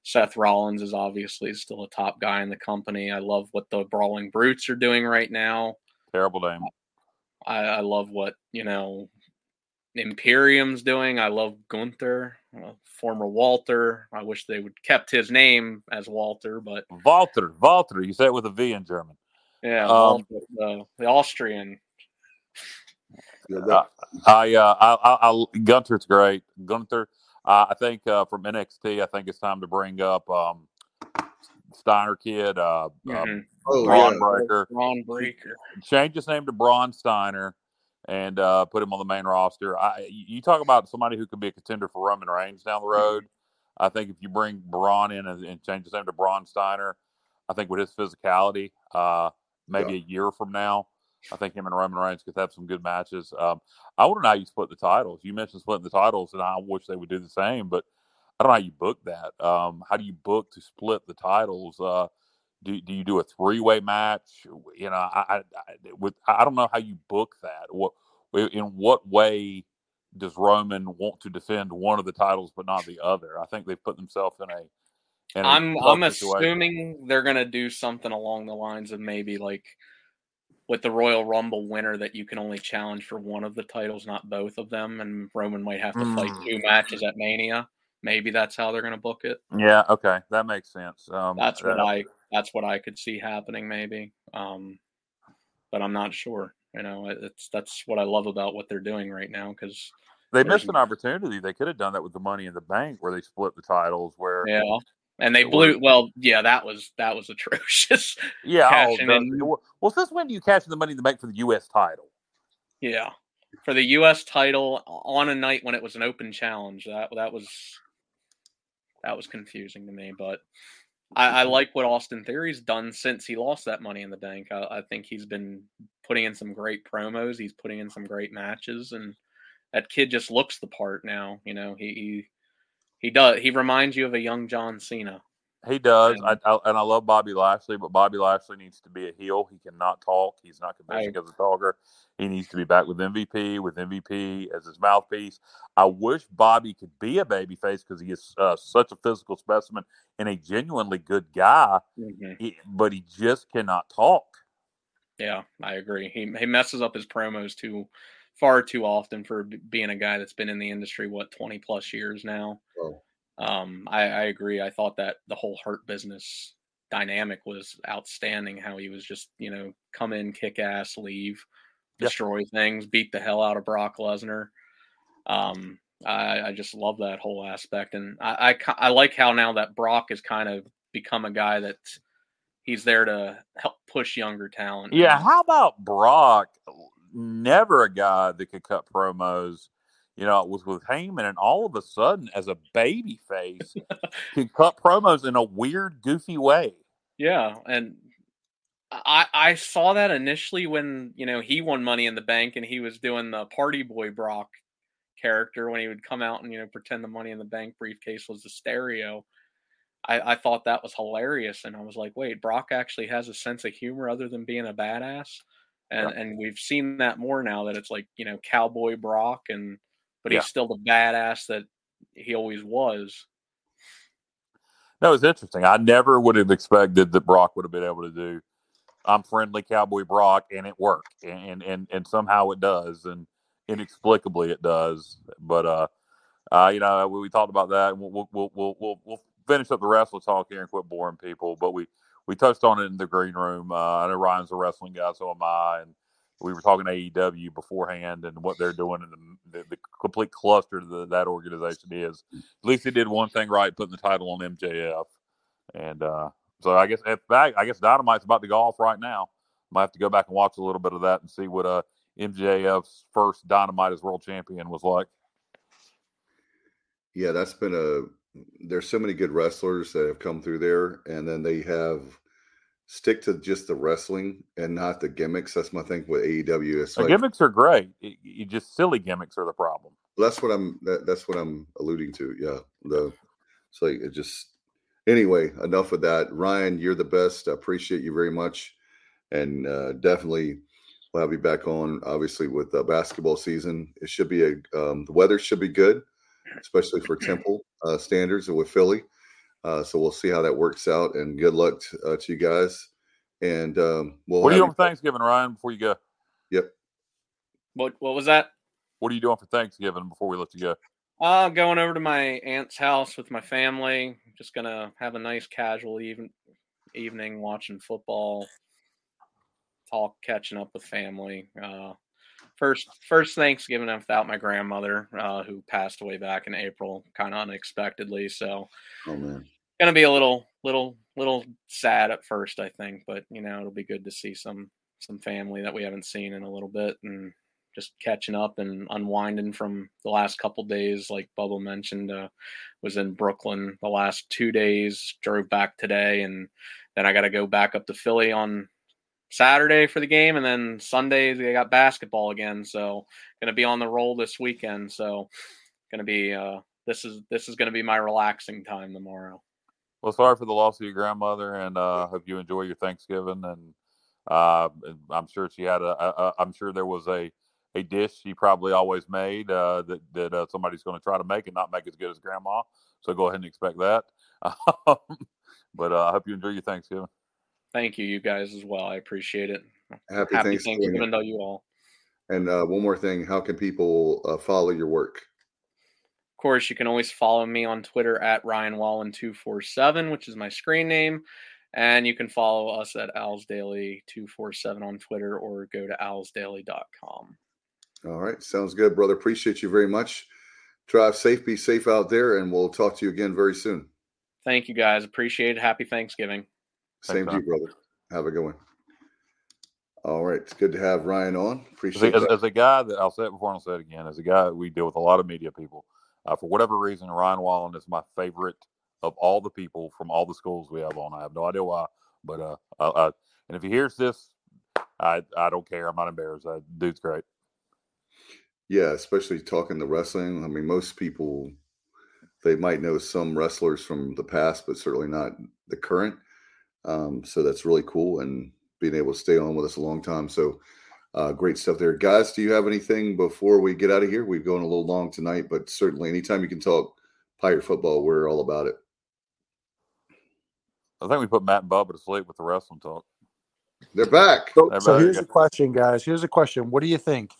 Seth Rollins is obviously still a top guy in the company. I love what the Brawling Brutes are doing right now. terrible name. I, I love what you know Imperium's doing. I love Gunther, uh, former Walter. I wish they would kept his name as Walter, but Walter, Walter. You say it with a V in German. yeah, Um, Walter, uh, the Austrian. Yeah, that, I, uh, I, I, I, Gunther's great. Gunther, uh, I think uh, from NXT, I think it's time to bring up um, Steiner Kid, uh, uh, Mhm. oh, Braun yeah. Breakker. Bron Breakker. Change his name to Braun Steiner and uh, put him on the main roster. I, you talk about somebody who could be a contender for Roman Reigns down the road. I think if you bring Braun in and, and change his name to Braun Steiner, I think with his physicality, uh, maybe Yeah. a year from now, I think him and Roman Reigns could have some good matches. Um, I know how you split the titles. You mentioned splitting the titles, and I wish they would do the same, but I don't know how you book that. Um, how do you book to split the titles? Uh, do, do you do a three way match? You know, I, I I- with I don't know how you book that. What in what way does Roman want to defend one of the titles but not the other? I think they've put themselves in a. In a I'm I'm situation. assuming they're gonna do something along the lines of maybe like with the Royal Rumble winner that you can only challenge for one of the titles, not both of them, and Roman might have to fight Mm. two matches at Mania. Maybe that's how they're gonna book it. Yeah. Okay, that makes sense. Um, That's what that- I that's what I could see happening, maybe. Um, but I'm not sure. You know, it's that's what I love about what they're doing right now because they missed an opportunity. They could have done that with the money in the bank where they split the titles. Where yeah, and they blew. Well, yeah, that was that was atrocious. <laughs> Yeah. Oh, the, well, since when do you cash the money in the bank for the U.S. title? Yeah, for the U.S. title on a night when it was an open challenge. That that was that was confusing to me, but I, I like what Austin Theory's done since he lost that Money in the Bank. I, I think he's been putting in some great promos. He's putting in some great matches, and that kid just looks the part now. You know, he he, he does. He reminds you of a young John Cena. He does, and I, I, and I love Bobby Lashley, but Bobby Lashley needs to be a heel. He cannot talk. He's not convincing as a talker. He needs to be back with MVP, with MVP as his mouthpiece. I wish Bobby could be a babyface because he is uh, such a physical specimen and a genuinely good guy, mm-hmm. he, but he just cannot talk. Yeah, I agree. He he messes up his promos too far too often for being a guy that's been in the industry what twenty plus years now. Oh. Um, I, I agree. I thought that the whole Hurt business dynamic was outstanding. How he was just you know come in, kick ass, leave, destroy yep. things, beat the hell out of Brock Lesnar. Um, I, I just love that whole aspect, and I, I, I like how now that Brock has kind of become a guy that he's there to help push younger talent. Yeah, how about Brock? Never a guy that could cut promos. You know, it was with Heyman, and all of a sudden, as a baby face, <laughs> can cut promos in a weird, goofy way. Yeah, and I I saw that initially when you know he won Money in the Bank and he was doing the Party Boy Brock character when he would come out and you know pretend the Money in the Bank briefcase was the stereo. I, I thought that was hilarious, and I was like, wait, Brock actually has a sense of humor other than being a badass, and yeah. and we've seen that more now that it's like you know Cowboy Brock, and but he's yeah. still the badass that he always was. That was interesting. I never would have expected that Brock would have been able to do I'm friendly Cowboy Brock, and it worked, and and and somehow it does, and inexplicably it does. But uh, uh, you know, we, we talked about that. We'll we'll we'll we'll, we'll finish up the wrestling talk here and quit boring people. But we we touched on it in the green room. Uh, I know Ryan's a wrestling guy, so am I, and we were talking AEW beforehand and what they're doing and the, the, the complete cluster that that organization is. At least they did one thing right, putting the title on MJF, and uh, so I guess if that, I guess Dynamite's about to go off right now. I might have to go back and watch a little bit of that and see what uh MJF's first Dynamite as world champion was like. Yeah, that's been a. There's so many good wrestlers that have come through there, and then they have stick to just the wrestling and not the gimmicks. That's my thing with AEW. It's the like, gimmicks are great. You just silly gimmicks are the problem. That's what I'm. That, that's what I'm alluding to. Yeah, the it's like it just anyway, enough of that. Ryan, you're the best. I appreciate you very much. And uh, definitely we'll have you back on, obviously, with the basketball season. It should be a, um, the weather should be good, especially for Temple uh, standards with Philly. Uh, so we'll see how that works out. And good luck to, uh, to you guys. And um, we'll what are you doing for Thanksgiving, Ryan, before you go? Yep. What What was that? What are you doing for Thanksgiving before we let you go? Uh, going over to my aunt's house with my family. Just gonna have a nice casual even evening watching football, talk, catching up with family. Uh, first first Thanksgiving without my grandmother, uh, who passed away back in April, kind of unexpectedly. So, oh man, gonna be a little little little sad at first, I think, but you know it'll be good to see some some family that we haven't seen in a little bit and just catching up and unwinding from the last couple days. Like Bubba mentioned, uh, was in Brooklyn the last two days. Drove back today, and then I got to go back up to Philly on Saturday for the game, and then Sunday they got basketball again. So going to be on the roll this weekend. So going to be uh, this is this is going to be my relaxing time tomorrow. Well, sorry for the loss of your grandmother, and uh, hope you enjoy your Thanksgiving. And uh, I'm sure she had a, a. I'm sure there was a a dish she probably always made uh, that that uh, somebody's going to try to make and not make as good as grandma. So go ahead and expect that. <laughs> but uh, I hope you enjoy your Thanksgiving. Thank you, you guys as well. I appreciate it. Happy, Happy Thanksgiving. Thanksgiving to you all. And uh, one more thing, how can people uh, follow your work? Of course, you can always follow me on Twitter at Ryan Wallen two four seven, which is my screen name. And you can follow us at Owls Daily 247 on Twitter or go to owlsdaily.com. All right. Sounds good, brother. Appreciate you very much. Drive safe, be safe out there, and we'll talk to you again very soon. Thank you, guys. Appreciate it. Happy Thanksgiving. Same to you, brother. Have a good one. All right. It's good to have Ryan on. Appreciate as, as a guy that I'll say it before and I'll say it again, as a guy, we deal with a lot of media people. Uh, for whatever reason, Ryan Wallen is my favorite of all the people from all the schools we have on. I have no idea why, but uh, uh, uh and if he hears this, I I don't care. I'm not embarrassed. Uh, dude's great. Yeah, especially talking the wrestling. I mean, most people they might know some wrestlers from the past, but certainly not the current. Um, so that's really cool, and being able to stay on with us a long time. So uh, great stuff there, guys. Do you have anything before we get out of here? We've gone a little long tonight, but certainly anytime you can talk pirate football, we're all about it. I think we put Matt and Bubba to sleep with the wrestling talk. They're back. So, Hey, so buddy. here's a question, guys. Here's a question. What do you think?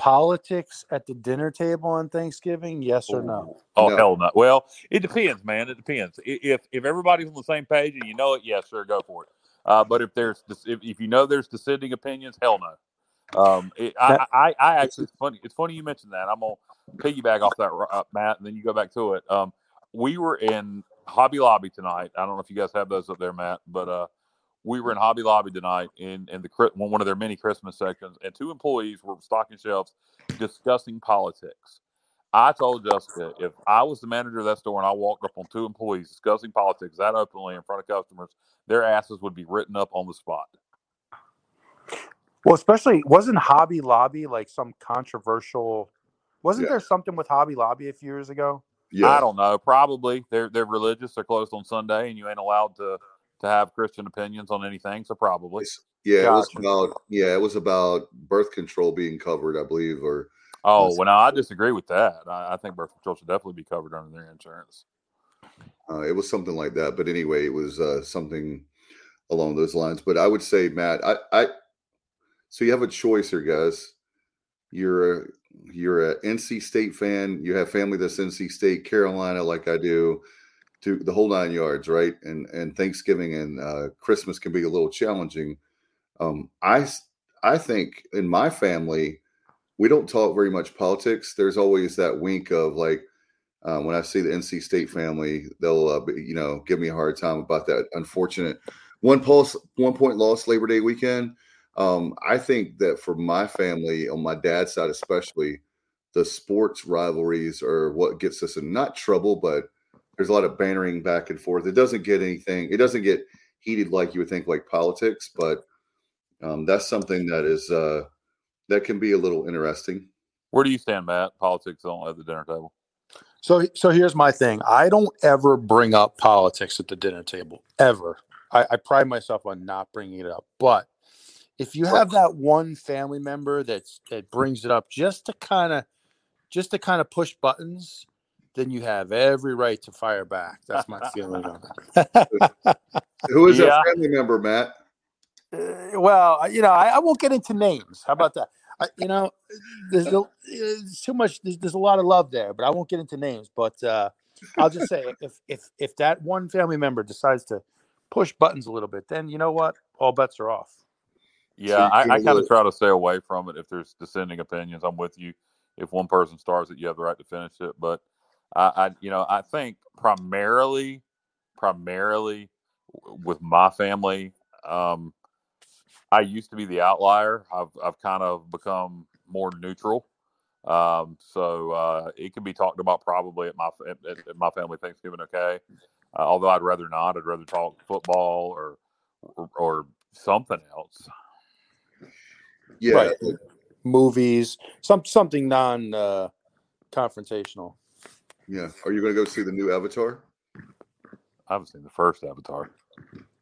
Politics at the dinner table on Thanksgiving? Yes or no? Oh No. hell no. Well, it depends, man. It depends. If if everybody's on the same page and you know it, yes, sir, go for it. Uh, but if there's if, if you know there's dissenting opinions, hell no. Um, it, I, I I actually it's funny. It's funny you mentioned that. I'm gonna piggyback off that, uh, Matt, and then you go back to it. Um, we were in Hobby Lobby tonight. I don't know if you guys have those up there, Matt, but uh, we were in Hobby Lobby tonight in in the one one of their many Christmas sections, and two employees were stocking shelves discussing politics. I told Jessica if I was the manager of that store and I walked up on two employees discussing politics that openly in front of customers, their asses would be written up on the spot. Well, especially wasn't Hobby Lobby like some controversial? Wasn't Yeah. there something with Hobby Lobby a few years ago? Yeah, I don't know. Probably they're they're religious. They're closed on Sunday, and you ain't allowed to to have Christian opinions on anything. So probably. yeah. It was about yeah, it was about birth control being covered, I believe, or Oh well, no, I disagree with that. I, I think birth control should definitely be covered under their insurance. Uh, it was something like that. But anyway, it was uh, something along those lines. But I would say, Matt, I, I so you have a choice here, guys. You're a you're a NC State fan. You have family that's NC State, Carolina, like I do, to the whole nine yards, right? And and Thanksgiving and uh, Christmas can be a little challenging. Um, I I think in my family, we don't talk very much politics. There's always that wink of like, uh, when I see the NC State family, they'll uh, be, you know give me a hard time about that unfortunate one pulse one point loss Labor Day weekend. Um, I think that for my family, on my dad's side especially, the sports rivalries are what gets us in not trouble, but there's a lot of bantering back and forth. It doesn't get anything. It doesn't get heated like you would think, like politics, but um, that's something that is uh, that can be a little interesting. Where do you stand, Matt? Politics on at the dinner table. So, so here's my thing. I don't ever bring up politics at the dinner table ever. I, I pride myself on not bringing it up. But if you have that one family member that's that brings it up just to kind of, just to kind of push buttons, then you have every right to fire back. That's my feeling on it. <laughs> Who is Yeah. that family member, Matt? Uh, well, you know, I, I won't get into names. How about that? I, you know, there's, a, there's too much. There's, there's a lot of love there, but I won't get into names. But uh, I'll just say, if if if that one family member decides to push buttons a little bit, then you know what? All bets are off. Yeah, you I, give I a kind of try to stay away from it if there's dissenting opinions. I'm with you. If one person starts it, you have the right to finish it. But I, I you know, I think primarily, primarily with my family, um, I used to be the outlier. I've I've kind of become more neutral. Um, so uh, it can be talked about probably at my at, at at my family Thanksgiving. Okay, uh, although I'd rather not. I'd rather talk football or or, or something else. Yeah, Right. Movies, some something non uh, confrontational. Yeah. Are you going to go see the new Avatar? I haven't seen the first Avatar.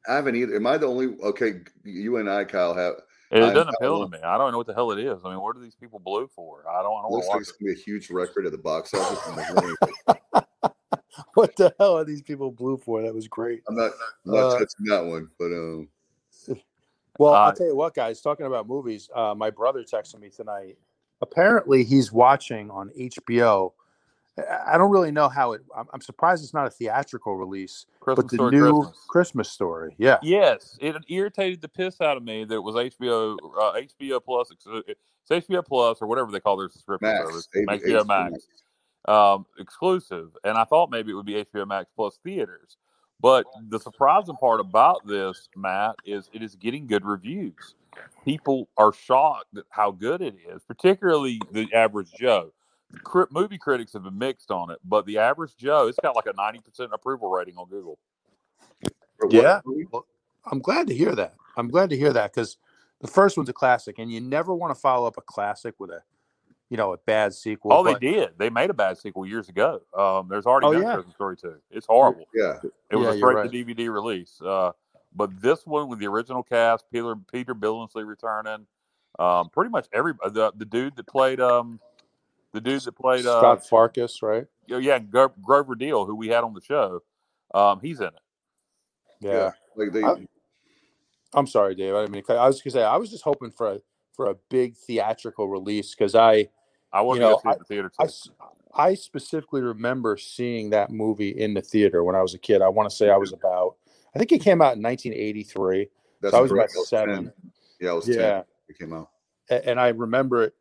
I haven't either. Am I the only? Okay, you and I, Kyle, have. It I'm doesn't appeal to me. I don't know what the hell it is. I mean, what are these people blue for? I don't. I don't Looks like it's it. to be a huge record at the box office. <laughs> What the hell are these people blue for? That was great. I'm not, I'm not Uh, touching that one, but um, <laughs> Well, Uh, I'll tell you what, guys. Talking about movies, uh, my brother texted me tonight. Apparently, he's watching on HBO I don't really know how it. I'm, I'm surprised it's not a theatrical release, Christmas but the Story new Christmas. Christmas story. Yeah, Yes, it irritated the piss out of me that it was HBO, uh, HBO Plus, ex- it's HBO Plus or whatever they call their subscription Max, service, A- HBO Max, um, exclusive. And I thought maybe it would be HBO Max Plus theaters. But the surprising part about this, Matt, is it is getting good reviews. People are shocked at how good it is, particularly the average Joe. Cri- movie critics have been mixed on it, but the average Joe, it's got like a 90% approval rating on Google. Yeah. Well, I'm glad to hear that. I'm glad to hear that because the first one's a classic, and you never want to follow up a classic with a, you know, a bad sequel. Oh, but- they did. They made a bad sequel years ago. Um, there's already Oh, been yeah. a Christmas Story 2. It's horrible. Yeah. It was Yeah, a you're straight right. to DVD release. Uh, but this one with the original cast, Peter Peter Billingsley returning, um, pretty much every the the dude that played um the dude that played uh, Scut Farkus, right? yeah, yeah Gro- Grover Dill, who we had on the show, um, he's in it. Yeah. Like they, I- I'm sorry, Dave. I mean I was gonna say I was just hoping for a for a big theatrical release because I I want You to know, go see it in the theater I, too. s- I specifically remember seeing that movie in the theater when I was a kid. I want to say I was about, I think it came out in 1983. that's So I was correct. about seven. 10. Yeah, I was Yeah. 10. It came out. And I remember it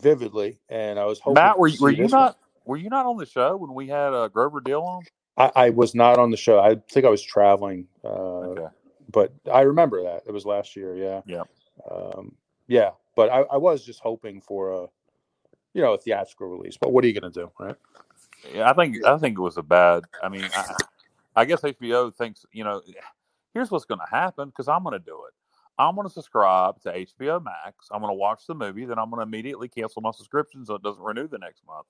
vividly. And I was hoping. Matt, were you, were you this one. not were you not on the show when we had uh, Grover Dill on? I, I was not on the show. I think I was traveling. Uh, Okay. But I remember that. It was last year. Yeah. Yep. Um, yeah. But I, I was just hoping for a, you know, a theatrical release. But what are you going to do? Right. Yeah, I think I think it was a bad. I mean, I, I guess HBO thinks you know. Here's what's going to happen because I'm going to do it. I'm going to subscribe to HBO Max. I'm going to watch the movie, then I'm going to immediately cancel my subscription so it doesn't renew the next month.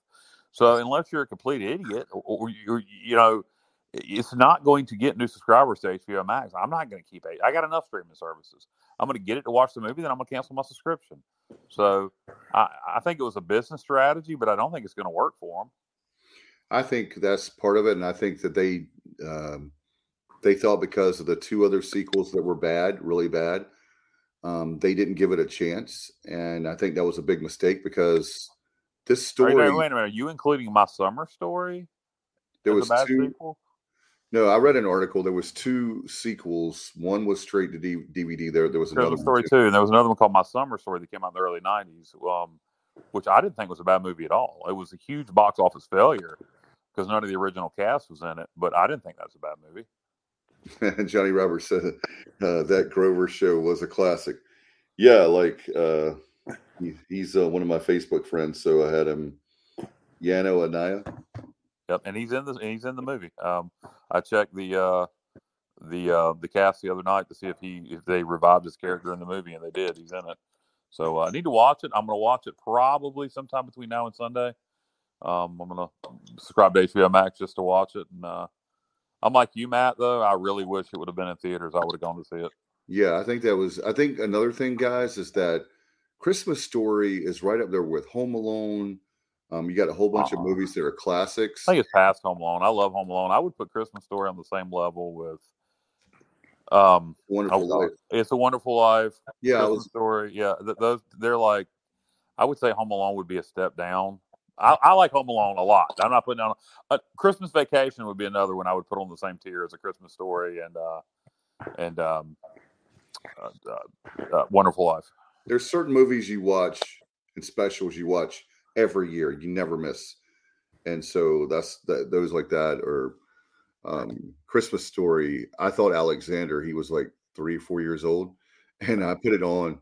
So unless you're a complete idiot, or, or you you know, it's not going to get new subscribers to HBO Max. I'm not going to keep it. I got enough streaming services. I'm going to get it to watch the movie, then I'm going to cancel my subscription. So I, I think it was a business strategy, but I don't think it's going to work for them. I think that's part of it, and I think that they um, they thought because of the two other sequels that were bad, really bad, um, they didn't give it a chance, and I think that was a big mistake because this story wait, wait a minute. Are you including my summer story? there was two. sequel? No, I read an article. There was two sequels. One was straight to D- DVD. There, there was another Story too. and there was another one called My Summer Story that came out in the early '90s, um, which I didn't think was a bad movie at all. It was a huge box office failure because none of the original cast was in it, but I didn't think that was a bad movie. <laughs> Johnny Roberts said uh, that Grover show was a classic. Yeah, like uh, he, he's uh, one of my Facebook friends, so I had him. Yano Anaya. Yep, and he's in the he's in the movie. Um, I checked the uh, the uh, the cast the other night to see if he if they revived his character in the movie, and they did. He's in it. So uh, I need to watch it. I'm going to watch it probably sometime between now and Sunday. Um, I'm going to subscribe to HBO Max just to watch it. And I'm like you, Matt. Though I really wish it would have been in theaters. I would have gone to see it. Yeah, I think that was. I think another thing, guys, is that Christmas Story is right up there with Home Alone. Um, you got a whole bunch of Uh-uh. movies that are classics. I think it's past Home Alone. I love Home Alone. I would put Christmas Story on the same level with um Wonderful Life. It's a Wonderful Life. Yeah, Christmas was. Story. Yeah, th- those they're like. I would say Home Alone would be a step down. I, I like Home Alone a lot. I'm not putting down. Uh, Christmas Vacation would be another one I would put on the same tier as a Christmas Story and uh and um uh, uh, uh, Wonderful Life. There's certain movies you watch and specials you watch every year. You never miss, and so that's that. Those like that or um, Christmas Story. I thought Alexander. He was like three, four years old, and I put it on,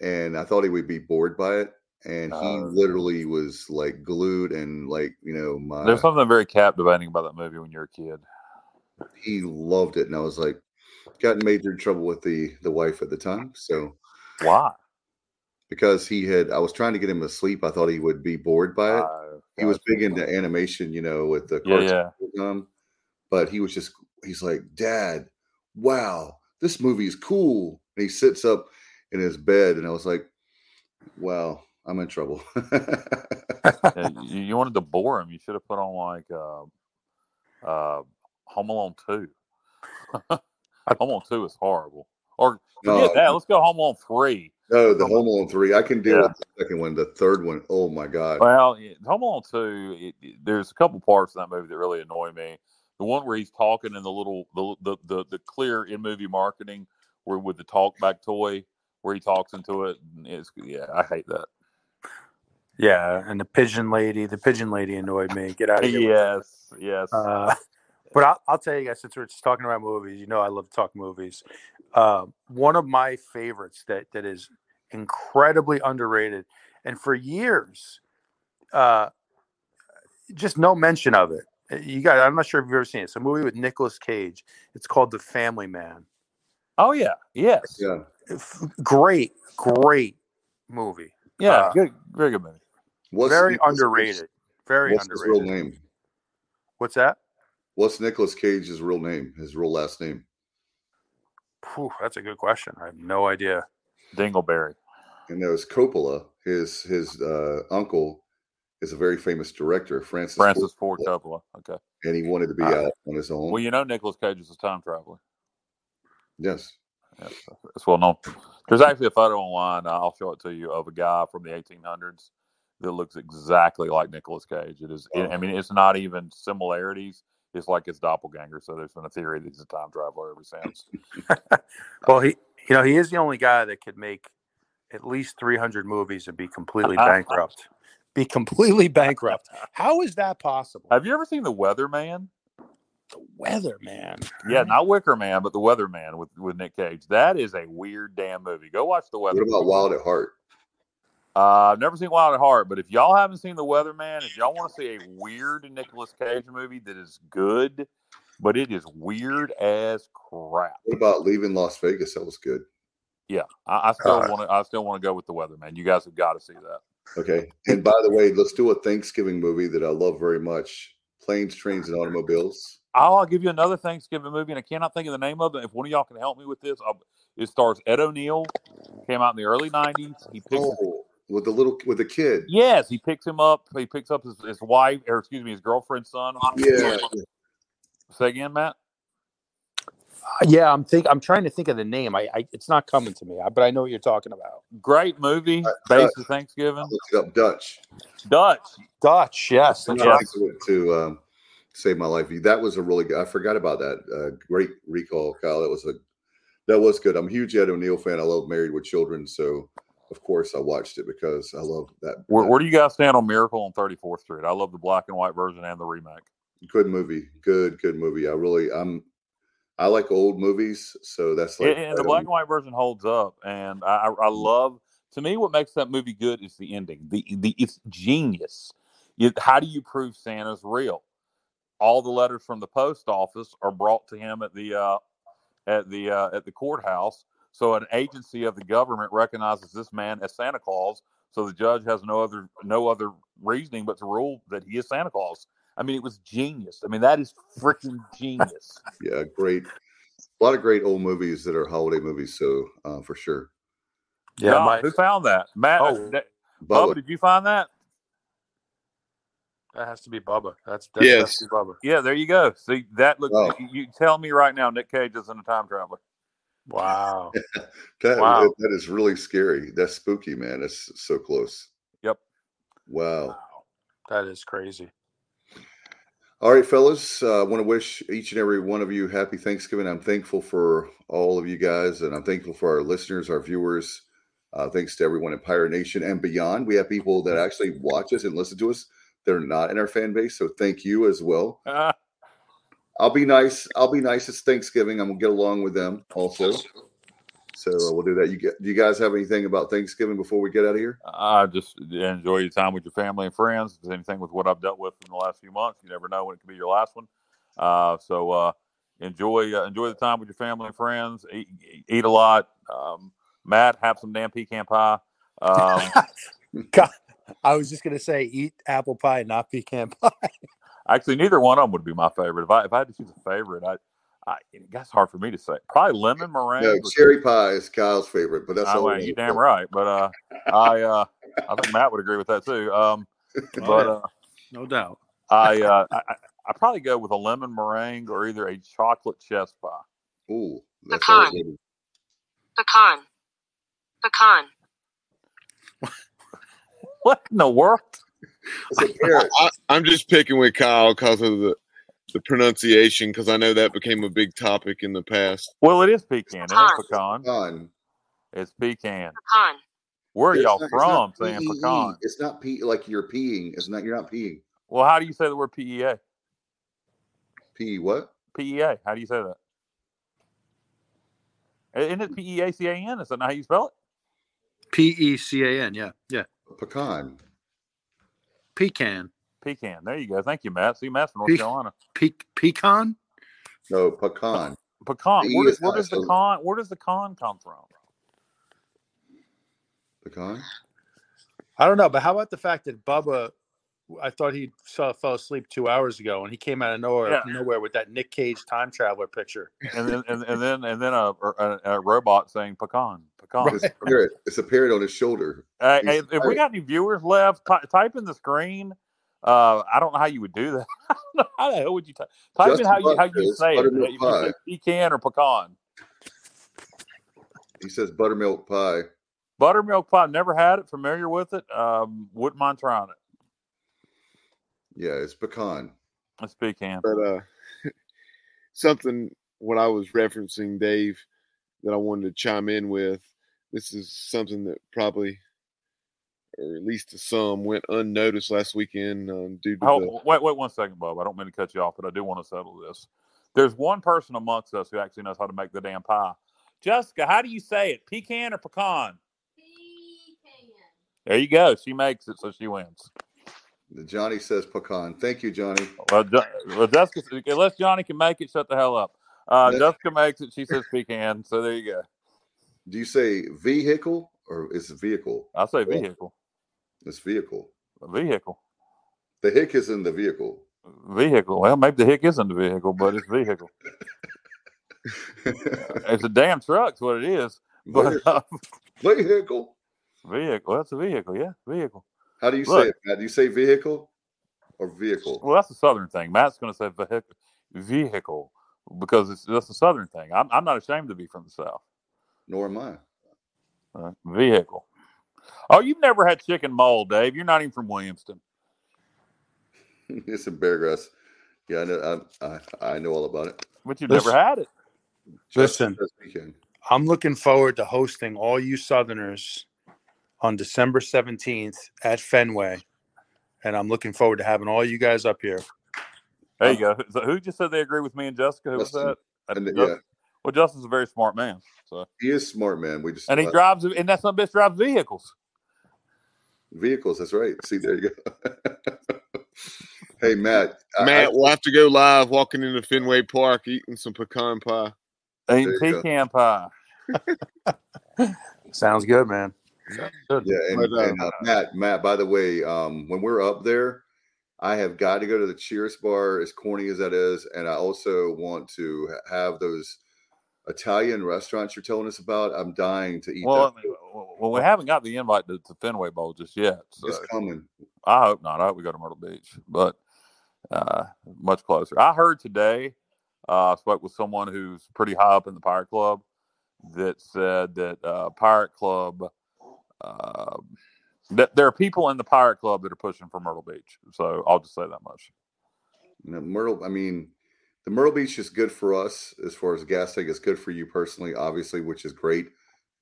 and I thought he would be bored by it, and he Uh, literally was like glued and like you know my. There's something very captivating about that movie when you're a kid. he loved it, and I was like, got in major trouble with the the wife at the time. So Why? because he had, I was trying to get him to sleep. I thought he would be bored by it. Uh, he was big into animation, you know, with the Yeah, cartoon. yeah. Um, but he was just, he's like, Dad, wow, this movie is cool. And he sits up in his bed, and I was like, Wow, I'm in trouble. <laughs> Yeah, you, you wanted to bore him. You should have put on like uh, uh, Home Alone Two. <laughs> Home Alone Two is horrible. Or forget No. that. Let's go Home Alone three. No, the Home Alone three. I can deal Yeah. with the second one. The third one, oh my god. Well, yeah, Home Alone two. It, it- there's a couple parts in that movie that really annoy me. The one where he's talking in the little the the the, the clear in movie marketing where with the talkback toy where he talks into it. It's, yeah, I hate that. Yeah, and the pigeon lady, the pigeon lady annoyed me. Get out of here. Yes, yes. Uh, but I'll, I'll tell you guys, since we're just talking about movies, you know, I love to talk movies. Uh, one of my favorites that that is incredibly underrated, and for years, uh, just no mention of it. Uh, You guys, I'm not sure if you've ever seen it. It's a movie with Nicolas Cage. It's called The Family Man. oh yeah, yes, Yeah. F- Great, great movie. yeah. Uh, good, very good movie. What's Very Nicolas Cage's- underrated. Very What's his real underrated. name? What's that? What's Nicholas Cage's real name? His real last name? Whew, that's a good question. I have no idea. Dingleberry. And that was Coppola. His his uh, uncle is a very famous director, Francis. Francis Ford Ford Coppola, Coppola. Okay. and he wanted to be Ah. out on his own. Well, you know Nicholas Cage is a time traveler. yes. Yes, it's well known. There's actually a photo online. uh, I'll show it to you of a guy from the 1800s that looks exactly like Nicolas Cage. It is. I mean, oh. it's not even similarities. It's like his doppelganger. So there's been a theory that he's a time traveler ever since. <laughs> Well, he, you know, he is the only guy that could make at least 300 movies and be completely bankrupt. <laughs> Be completely bankrupt. How is that possible? Have you ever seen The Weatherman? The Weatherman. Yeah, not Wicker Man, but The Weatherman with with Nick Cage. That is a weird damn movie. Go watch The Weather. What Weatherman. about Wild at Heart? Uh, I've never seen Wild at Heart, but if y'all haven't seen The Weatherman, if y'all want to see a weird Nicolas Cage movie that is good, but it is weird as crap. What about Leaving Las Vegas? That was good. Yeah, I, I still Uh, want to. I still want to go with The Weatherman. You guys have got to see that. Okay. And by the way, let's do a Thanksgiving movie that I love very much: Planes, Trains, and Automobiles. I'll, I'll give you another Thanksgiving movie, and I cannot think of the name of it. If one of y'all can help me with this, I'll, it stars Ed O'Neill. Came out in the early '90s. He picks. Oh, with the little with the kid. Yes, he picks him up. He picks up his, his wife, or excuse me, his girlfriend's son. Yeah. Say again, Matt. Uh, Yeah, I'm think I'm trying to think of the name. I, I it's not coming to me, I- but I know what you're talking about. Great movie, Uh, based of Thanksgiving. Looked it up Dutch. Dutch. Dutch, yes. I'm that's trying right. to to um, save my life. That was a really good. I forgot about that. Uh, great recall, Kyle. That was a that was good. I'm a huge Ed O'Neill fan. I love Married with Children, so of course I watched it because I love that. Where, that where do you guys stand on Miracle on 34th Street? I love the black and white version and the remake. good movie. Good, good movie. I really, I'm, I like old movies, so that's like and, and the black and white version holds up, and I, I I love. To me, what makes that movie good is the ending. The the it's genius. You, how do you prove Santa's real? All the letters from the post office are brought to him at the uh, at the uh, at the courthouse. So an agency of the government recognizes this man as Santa Claus. So the judge has no other no other reasoning but to rule that he is Santa Claus. I mean, it was genius. I mean, that is freaking genius. <laughs> yeah, great. A lot of great old movies that are holiday movies. So uh, for sure, Yeah, John, my, who found that? Matt, Oh. that- Bubba, Bubba. did you find that? that has to be Bubba. That's that's Yes. has to be Bubba. Yeah, there you go. See, that looks. Wow. You, you tell me right now, Nick Cage isn't a time traveler. Wow. <laughs> That, Wow. that is really scary. That's spooky, man. That's so close. Yep. Wow. wow. That is crazy. All right, fellas. uh, I want to wish each and every one of you happy Thanksgiving. I'm thankful for all of you guys, and I'm thankful for our listeners, our viewers. Uh, thanks to everyone in Pirate Nation and beyond. We have people that <laughs> actually watch us and listen to us. They're not in our fan base, so thank you as well. <laughs> I'll be nice. I'll be nice. It's Thanksgiving. I'm gonna get along with them also. So uh, we'll do that. You get? Do you guys have anything about Thanksgiving before we get out of here? I just enjoy your time with your family and friends. If there's anything with what I've dealt with in the last few months, you never know when it could be your last one. Uh, so uh, enjoy uh, enjoy the time with your family and friends. Eat, eat a lot. Um, Matt, have some damn pecan pie. Um, <laughs> God, I was just gonna say, eat apple pie, not pecan pie. <laughs> actually, neither one of them would be my favorite. If I if I had to choose a favorite, I, I that's hard for me to say. Probably lemon meringue. No, cherry pie is Kyle's favorite, but that's I all. mean, you know. damn right. But uh, I uh, I think Matt would agree with that too. Um, but uh, No doubt. I, uh, I I I probably go with a lemon meringue or either a chocolate chess pie. Ooh, that's all. Pecan. Pecan. What in the world? It's a carrot. <laughs> I, I'm just picking with Kyle because of the the pronunciation, because I know that became a big topic in the past. Well, it is pecan. It ain't pecan. Pecan. It's pecan. Pecan. Where are It's y'all not- from saying PEE. pecan? It's not P like you're peeing. It's not. You're not peeing. Well, how do you say the word PEA? P what? PEA. How do you say that? Isn't it P E A C A N? Is that not how you spell it? P E C A N. Yeah, yeah. Pecan. Pecan. Pecan. There you go. Thank you, Matt. See, Matt's from North Pe- Carolina. Pe- pecan. No, pecan. Pecan. P Where does, where does the con? Where does the con come from? Pecan. I don't know, but how about the fact that Bubba? I thought he saw, fell asleep two hours ago, and he came out of nowhere, Yeah. nowhere with that Nick Cage time traveler picture. And then and, and then and then a, a, a robot saying pecan. Pecan. It's a parrot. It's a parrot on his shoulder. Hey, He's hey, if we got any viewers left, ty- type in the screen. Uh, I don't know how you would do that. <laughs> I don't know how the hell would you type? Type in Justin how you how you say it. buttermilk If you say pie. pecan or pecan. He says buttermilk pie. Buttermilk pie. Never had it. Familiar with it. Um, wouldn't mind trying it. Yeah, it's pecan. It's pecan. But uh, <laughs> something what I was referencing, Dave, that I wanted to chime in with. This is something that probably, or at least to some, went unnoticed last weekend um, due to the Oh, wait, wait one second, Bob. I don't mean to cut you off, but I do want to settle this. There's one person amongst us who actually knows how to make the damn pie. Jessica, how do you say it? Pecan or pecan? There you go. She makes it, so she wins. Johnny says pecan. Thank you, Johnny. Well, well Jessica, unless Johnny can make it, shut the hell up. Uh, Jessica makes it. She says pecan. So there you go. Do you say vehicle or is it vehicle? I say vehicle. It's vehicle. Vehicle. The hick is in the vehicle. Vehicle. Well, maybe the hick isn't the vehicle, but it's vehicle. <laughs> It's a damn truck's what it is. But uh, vehicle. vehicle. That's a vehicle. Yeah, vehicle. How do you Look. say it, Matt? Do you say vehicle or vehicle? Well, that's a southern thing. Matt's going to say vehicle, vehicle because it's that's a southern thing. I'm, I'm not ashamed to be from the south. Nor am I. Uh, vehicle. Oh, you've never had chicken mull, Dave. You're not even from Williamston. <laughs> it's in Beargrass. Yeah, I know. I, I, I know all about it. But you've Listen- never had it. Listen, I'm looking forward to hosting all you Southerners on December 17th at Fenway, and I'm looking forward to having all you guys up here. There you go. So who just said they agree with me and Jessica? Who was Justin. that? Uh, And, Justin? yeah, Well, Justin's a very smart man. So he is smart, man. We just and he uh, drives and that some bitch drives vehicles. vehicles. That's right. See, there you go. <laughs> hey, Matt. Matt. I- we'll have to go live, walking into Fenway Park, eating some pecan pie. Eating There you go. pecan pie. <laughs> Sounds good, man. Good. Yeah, and, But, uh, and uh, Matt, Matt. By the way, um, when we're up there, I have got to go to the Cheers bar, as corny as that is, and I also want to have those Italian restaurants you're telling us about. I'm dying to eat Well, that. I mean, well, we haven't got the invite to, to Fenway Bowl just yet. So It's coming. I hope not. I hope we go to Myrtle Beach, but uh, much closer. I heard today. Uh, I spoke with someone who's pretty high up in the Pirate Club that said that uh, Pirate Club. Uh, that there are people in the Pirate Club that are pushing for Myrtle Beach. So I'll just say that much. You know, Myrtle. I mean, the Myrtle Beach is good for us as far as gas tank. It's good for you personally, obviously, which is great.